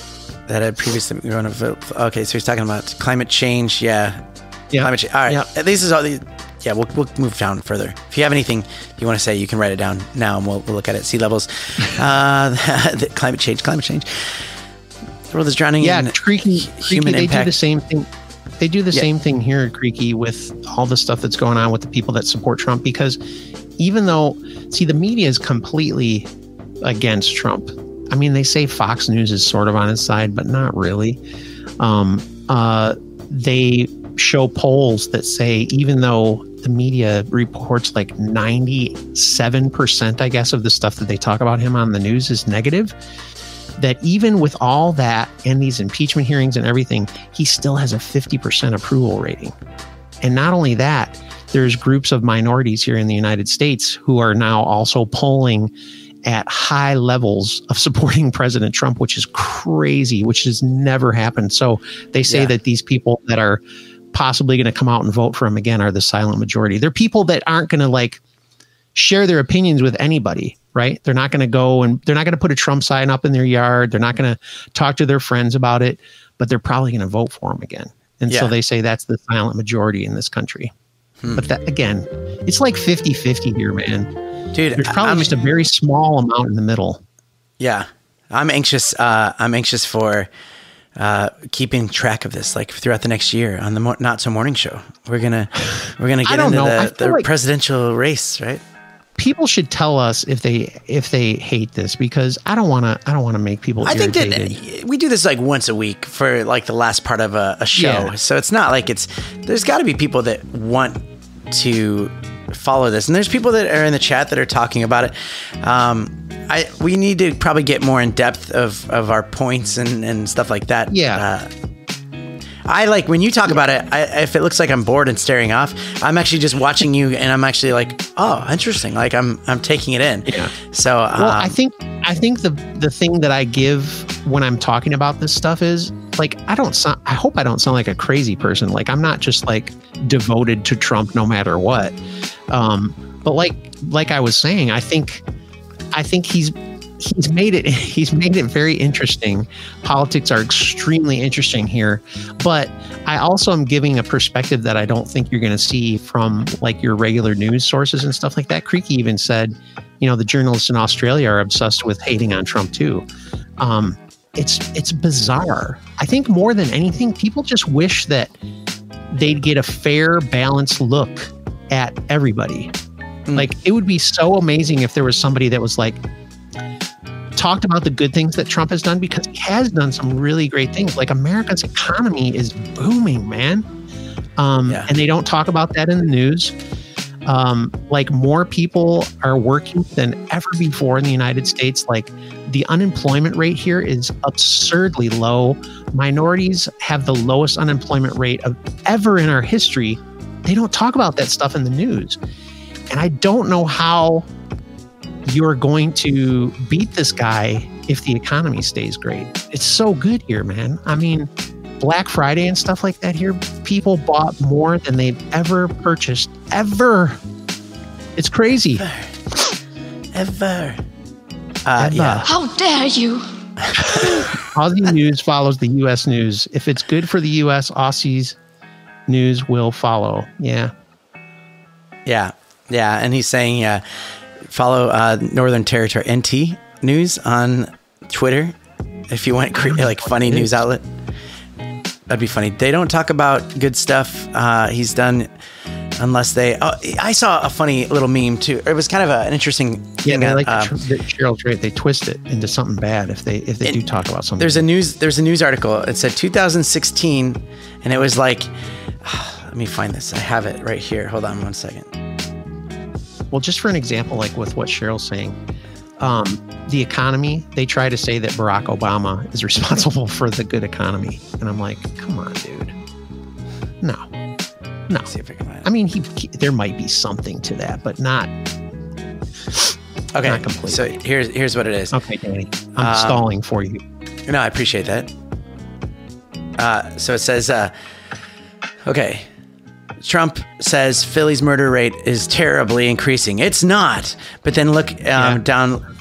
Speaker 2: that had previously grown. Of, okay, so he's talking about climate change. Yeah,
Speaker 1: yeah.
Speaker 2: climate change. All right,
Speaker 1: Yeah.
Speaker 2: this is all the. Yeah, we'll, we'll move down further. If you have anything you want to say, you can write it down now, and we'll, we'll look at it. Sea levels, uh, the climate change, climate change. The world is drowning
Speaker 1: yeah,
Speaker 2: in
Speaker 1: Creaky,
Speaker 2: human
Speaker 1: Creaky, they
Speaker 2: impact.
Speaker 1: do the same thing. They do the
Speaker 2: Yeah.
Speaker 1: same thing here at Creaky with all the stuff that's going on with the people that support Trump because even though see the media is completely against Trump. I mean, they say Fox News is sort of on his side, but not really. Um, uh, they show polls that say even though the media reports like 97%, I guess, of the stuff that they talk about him on the news is negative, that even with all that and these impeachment hearings and everything, he still has a 50% approval rating. And not only that, there's groups of minorities here in the United States who are now also polling at high levels of supporting President Trump, which is crazy, which has never happened. So they say
Speaker 2: Yeah.
Speaker 1: that these people that are possibly going to come out and vote for him again are the silent majority. They're people that aren't going to like share their opinions with anybody, right? They're not going to go and they're not going to put a Trump sign up in their yard. They're not going to talk to their friends about it, but they're probably going to vote for him again. And so they say that's the silent majority in this country. But that again, it's like 50 50 here, man.
Speaker 2: dude.
Speaker 1: There's probably
Speaker 2: I'm-
Speaker 1: just a very small amount in the middle.
Speaker 2: Yeah, I'm anxious. Uh, I'm anxious for uh, keeping track of this, like throughout the next year on the Mo- Not So Morning Show. We're gonna we're gonna get into
Speaker 1: know.
Speaker 2: The, the
Speaker 1: like-
Speaker 2: presidential race, right?
Speaker 1: People should tell us if they if they hate this because I don't want to I don't want to make people
Speaker 2: I think that we do this like once a week for like the last part of a, a show,
Speaker 1: Yeah.
Speaker 2: so it's not like it's. There's got to be people that want to follow this, and there's people that are in the chat that are talking about it. Um, I we need to probably get more in depth of of our points and and stuff like that.
Speaker 1: Yeah.
Speaker 2: Uh, I like when you talk about it. I, if it looks like I'm bored and staring off, I'm actually just watching you, and I'm actually like, oh, interesting. Like I'm I'm taking it in.
Speaker 1: Yeah.
Speaker 2: So um,
Speaker 1: I think I think the the thing that I give when I'm talking about this stuff is like I don't sound I hope I don't sound like a crazy person. Like I'm not just like devoted to Trump no matter what. Um, but like like I was saying, I think I think he's he's made it he's made it very interesting. Politics are extremely interesting here, but I also am giving a perspective that I don't think you're going to see from like your regular news sources and stuff like that. Creaky even said, you know, the journalists in Australia are obsessed with hating on Trump too. Um, it's it's bizarre. I think more than anything, people just wish that they'd get a fair, balanced look at everybody. Like it would be so amazing if there was somebody that was like talked about the good things that Trump has done because he has done some really great things. Like America's economy is booming, man. Um,
Speaker 2: Yeah.
Speaker 1: And they don't talk about that in the news. Um, like more people are working than ever before in the United States. Like the unemployment rate here is absurdly low. Minorities have the lowest unemployment rate of ever in our history. They don't talk about that stuff in the news. And I don't know how you're going to beat this guy if the economy stays great. It's so good here, man. I mean, Black Friday and stuff like that here, people bought more than they've ever purchased ever. It's crazy.
Speaker 2: ever. Uh,
Speaker 1: Ever.
Speaker 2: yeah.
Speaker 9: How dare you?
Speaker 1: Aussie news follows the US news. If it's good for the US, Aussies news will follow. Yeah.
Speaker 2: Yeah, yeah, and he's saying, uh, follow uh, Northern Territory NT News on Twitter if you want cre- like funny news outlet. That'd be funny. They don't talk about good stuff uh, he's done unless they. Oh, I saw a funny little meme too. It was kind of a, an interesting.
Speaker 1: Yeah,
Speaker 2: thing,
Speaker 1: they like
Speaker 2: uh,
Speaker 1: the, the They twist it into something bad if they if they do talk about something.
Speaker 2: There's a news. There's a news article. It said 2016, and it was like. Let me find this. I have it right here. Hold on one second.
Speaker 1: well, just for an example, like with what Cheryl's saying, um, the economy. They try to say that Barack Obama is responsible for the good economy, and I'm like, come on, dude. No, no.
Speaker 2: See if I.
Speaker 1: I mean, he, he there might be something to that, but not.
Speaker 2: Okay,
Speaker 1: not completely.
Speaker 2: so here's here's what it is.
Speaker 1: Okay, Danny, I'm
Speaker 2: Um,
Speaker 1: stalling for you.
Speaker 2: No, I appreciate that. Uh, so it says, uh, okay. Trump says Philly's murder rate is terribly increasing. It's not. But then look um,
Speaker 1: Yeah.
Speaker 2: down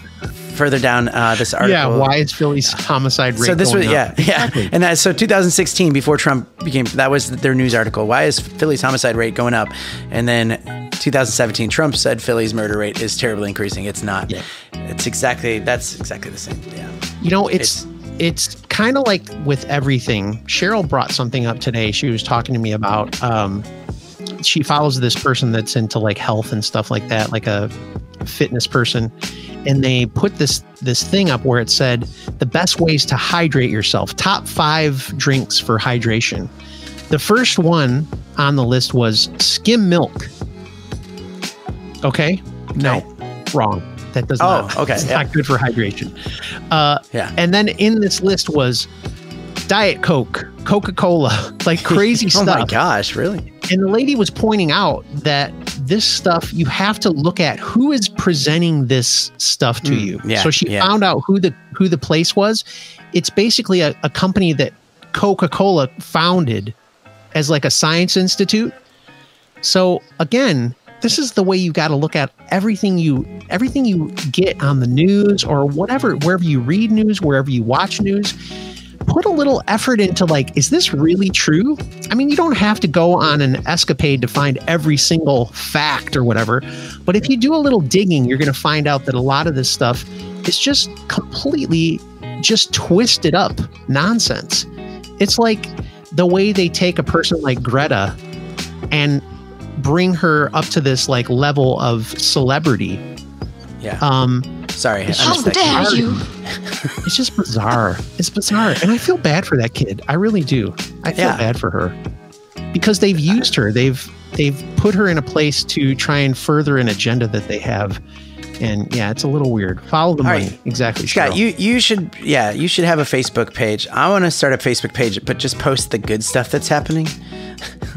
Speaker 2: further down uh, this article.
Speaker 1: Yeah, why is Philly's homicide rate?
Speaker 2: So this was yeah
Speaker 1: up?
Speaker 2: yeah,
Speaker 1: Exactly.
Speaker 2: and that so 2016 before Trump became that was their news article. Why is Philly's homicide rate going up? And then 2017 Trump said Philly's murder rate is terribly increasing. It's not.
Speaker 1: Yeah.
Speaker 2: It's exactly that's exactly the same. Yeah.
Speaker 1: You know, it's it's, kind of like with everything. Cheryl brought something up today. She was talking to me about um she follows this person that's into like health and stuff like that, like a fitness person. And they put this this thing up where it said the best ways to hydrate yourself. Top 5 drinks for hydration. The first one on the list was skim milk. Okay? No. Wrong. That does.
Speaker 2: Oh,
Speaker 1: not.
Speaker 2: okay,
Speaker 1: It's
Speaker 2: yeah.
Speaker 1: not good for hydration. Uh,
Speaker 2: Yeah.
Speaker 1: and then in this list was Diet Coke, Coca Cola, like crazy
Speaker 2: oh
Speaker 1: stuff.
Speaker 2: Oh my gosh, really?
Speaker 1: And the lady was pointing out that this stuff, you have to look at who is presenting this stuff to
Speaker 2: Mm,
Speaker 1: you.
Speaker 2: yeah,
Speaker 1: so she
Speaker 2: yeah.
Speaker 1: found out who the who the place was. It's basically a, a company that Coca Cola founded as like a science institute. So again, this is the way you got to look at everything you everything you get on the news or whatever wherever you read news, wherever you watch news. Put a little effort into like, is this really true? I mean, you don't have to go on an escapade to find every single fact or whatever, but if you do a little digging, you're going to find out that a lot of this stuff is just completely just twisted up nonsense. It's like the way they take a person like Greta and bring her up to this like level of celebrity.
Speaker 2: Yeah.
Speaker 1: Um,
Speaker 2: Sorry.
Speaker 1: It's
Speaker 9: How
Speaker 2: missed
Speaker 1: just
Speaker 9: dare you?
Speaker 1: it's just bizarre. It's bizarre, and I feel bad for that kid. I really do. I feel
Speaker 2: Yeah.
Speaker 1: bad for her because they've used her. They've they've put her in a place to try and further an agenda that they have. And yeah, it's a little weird. Follow the
Speaker 2: All
Speaker 1: money.
Speaker 2: right.
Speaker 1: Exactly.
Speaker 2: Scott,
Speaker 1: Cheryl.
Speaker 2: you you should yeah you should have a Facebook page. I want to start a Facebook page, but just post the good stuff that's happening.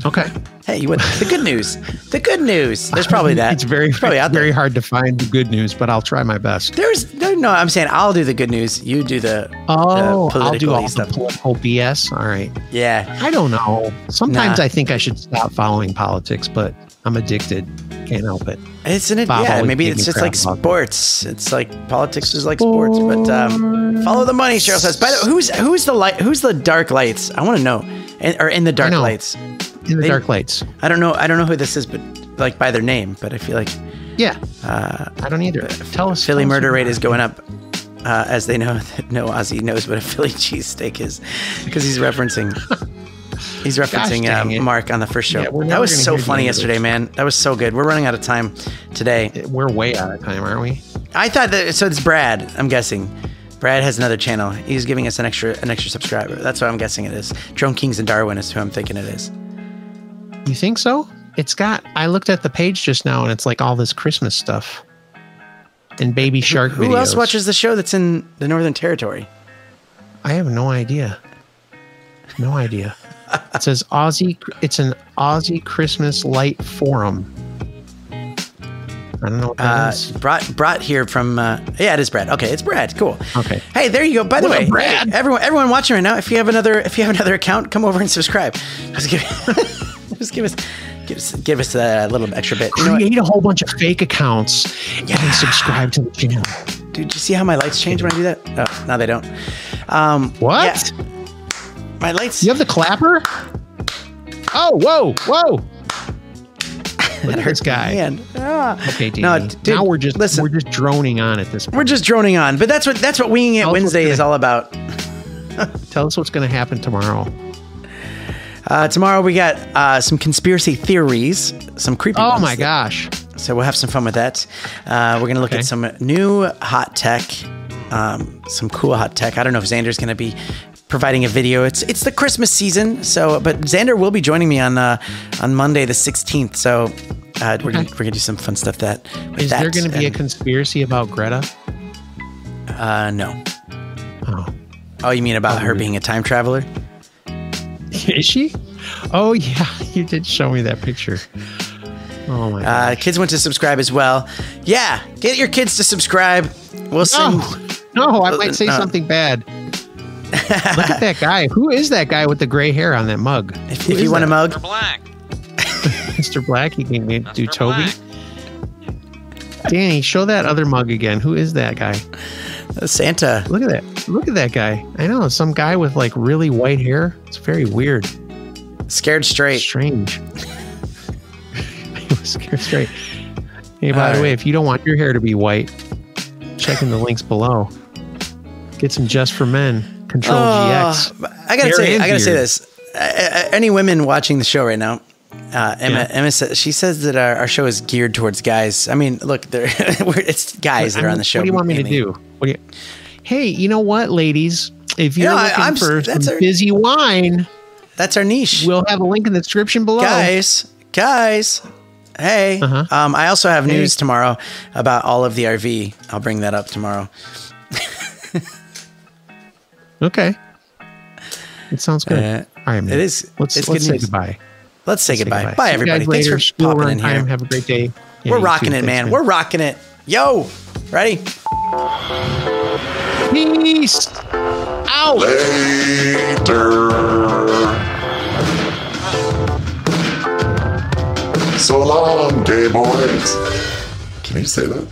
Speaker 1: Okay?
Speaker 2: Hey, you want the good news? The good news. There's probably that.
Speaker 1: It's very
Speaker 2: probably out
Speaker 1: very
Speaker 2: there.
Speaker 1: hard to find the good news, but I'll try my best.
Speaker 2: There's no, no. I'm saying I'll do the good news. You do the
Speaker 1: Oh,
Speaker 2: the
Speaker 1: I'll do all
Speaker 2: stuff.
Speaker 1: the political BS. All right.
Speaker 2: yeah.
Speaker 1: I don't know. Sometimes
Speaker 2: Nah.
Speaker 1: I think I should stop following politics, but I'm addicted. Can't help it.
Speaker 2: It's an
Speaker 1: Bob
Speaker 2: yeah. Maybe it's just like sports. It's like politics is like sports, but um, follow the money. Cheryl says. By the way, who's who's the light? Who's the dark lights? I want to know. In, or in the dark lights.
Speaker 1: In the
Speaker 2: They-
Speaker 1: dark lights.
Speaker 2: I don't know. I don't know who this is, but like by their name. But I feel like
Speaker 1: Yeah.
Speaker 2: uh,
Speaker 1: I don't either. Tell us.
Speaker 2: Philly
Speaker 1: tell
Speaker 2: murder
Speaker 1: who
Speaker 2: rate is going up uh, as they know that no Aussie knows what a Philly cheesesteak is because he's referencing he's referencing uh. Mark on the first show.
Speaker 1: Yeah,
Speaker 2: that was so funny yesterday, man. That was so good. We're running out of time today.
Speaker 1: We're way out of time, aren't we?
Speaker 2: I thought that so. It's Brad. I'm guessing. Brad has another channel. He's giving us an extra an extra subscriber. That's what I'm guessing it is. Drone Kings and Darwin is who I'm thinking it is.
Speaker 1: You think so? It's got. I looked at the page just now, and it's like all this Christmas stuff and Baby Shark
Speaker 2: Who
Speaker 1: videos.
Speaker 2: else watches the show that's in the Northern Territory?
Speaker 1: I have no idea. No idea. It says Aussie. It's an Aussie Christmas light forum. I don't know what that
Speaker 2: Uh,
Speaker 1: is.
Speaker 2: brought brought here from uh, yeah, it is Brad. Okay, it's Brad. Cool.
Speaker 1: Okay.
Speaker 2: Hey, there you go. By the
Speaker 1: What up,
Speaker 2: way,
Speaker 1: Brad?
Speaker 2: hey, everyone everyone watching right now, if you have another if you have another account, come over and subscribe. Just give just give us give us give us a little extra bit. You know
Speaker 1: a whole bunch of fake accounts yeah. and subscribe to the channel.
Speaker 2: Dude, do you see how my lights change when I do that? Oh, no, they don't. Um,
Speaker 1: What?
Speaker 2: yeah. My lights.
Speaker 1: You have the clapper? Oh, whoa, whoa! Look hurts, guy.
Speaker 2: Man. Ah.
Speaker 1: Okay, Danny.
Speaker 2: No, dude,
Speaker 1: now we're just
Speaker 2: listen.
Speaker 1: we're just droning on at this point.
Speaker 2: We're just droning on, but that's what that's what winging it
Speaker 1: Tell
Speaker 2: Wednesday
Speaker 1: gonna-
Speaker 2: is all about.
Speaker 1: Tell us what's going to happen tomorrow.
Speaker 2: Uh, tomorrow we got uh, some conspiracy theories, some creepy.
Speaker 1: Oh my
Speaker 2: that-
Speaker 1: gosh.
Speaker 2: So we'll have some fun with that. Uh, we're gonna look
Speaker 1: Okay.
Speaker 2: at some new hot tech, um, some cool hot tech. I don't know if Xander's gonna be providing a video. It's it's the Christmas season, so but Xander will be joining me on uh, on Monday the sixteenth. So uh, we're, gonna, we're gonna do some fun stuff that.
Speaker 1: Is
Speaker 2: that.
Speaker 1: there going to be a conspiracy about Greta?
Speaker 2: uh, no?
Speaker 1: Oh.
Speaker 2: Oh, you mean about her being a time traveler?
Speaker 1: Is she? Oh yeah, you did show me that picture. Oh my.
Speaker 2: Uh, kids want to subscribe as well. Yeah, get your kids to subscribe. We'll sing.
Speaker 1: no, no, I might say
Speaker 2: Uh,
Speaker 1: something bad. Look at that guy. Who is that guy with the gray hair on that mug?
Speaker 2: If, if you want a mug,
Speaker 4: Mr. Black.
Speaker 1: Mr. Black, he can do Toby.
Speaker 4: Black.
Speaker 1: Danny, show that other mug again. Who is that guy?
Speaker 2: Uh, Santa.
Speaker 1: Look at that. Look at that guy. I know some guy with like really white hair. It's very weird.
Speaker 2: Scared straight.
Speaker 1: Strange. he was scared straight. Hey, by the
Speaker 2: All
Speaker 1: way, if you don't want your hair to be white, check in the links below. Get some just for men. Control GX.
Speaker 2: Oh, I gotta
Speaker 1: Hair
Speaker 2: say, I gotta say this. Any women watching the show right now, uh, Emma,
Speaker 1: Yeah.
Speaker 2: Emma says, she says that our, our show is geared towards guys. I mean, look, it's guys that are on the show.
Speaker 1: What do you want me to do? What do you? Hey, you know what, ladies? If you're
Speaker 2: I-
Speaker 1: looking
Speaker 2: I'm-
Speaker 1: for
Speaker 2: that's
Speaker 1: some
Speaker 2: our-
Speaker 1: busy wine,
Speaker 2: That's our niche.
Speaker 1: we'll have a link in the description below.
Speaker 2: guys, guys. Hey,
Speaker 1: Uh-huh.
Speaker 2: um, I also have
Speaker 1: Hey.
Speaker 2: news tomorrow about all of the RV. I'll bring that up tomorrow.
Speaker 1: Okay. It sounds good.
Speaker 2: Uh,
Speaker 1: All right, man.
Speaker 2: it is-
Speaker 1: Let's
Speaker 2: it's
Speaker 1: let's say
Speaker 2: news.
Speaker 1: goodbye.
Speaker 2: Let's say
Speaker 1: Say
Speaker 2: goodbye. Bye, everybody. Thanks
Speaker 1: later.
Speaker 2: for
Speaker 1: School
Speaker 2: popping
Speaker 1: run
Speaker 2: in here.
Speaker 1: time. Have a great day. Yeah,
Speaker 2: We're rocking
Speaker 1: too.
Speaker 2: it,
Speaker 1: Thanks,
Speaker 2: man. We're rocking it. Yo, ready?
Speaker 1: Peace out.
Speaker 3: Later. So long, gay boys. Can you say that?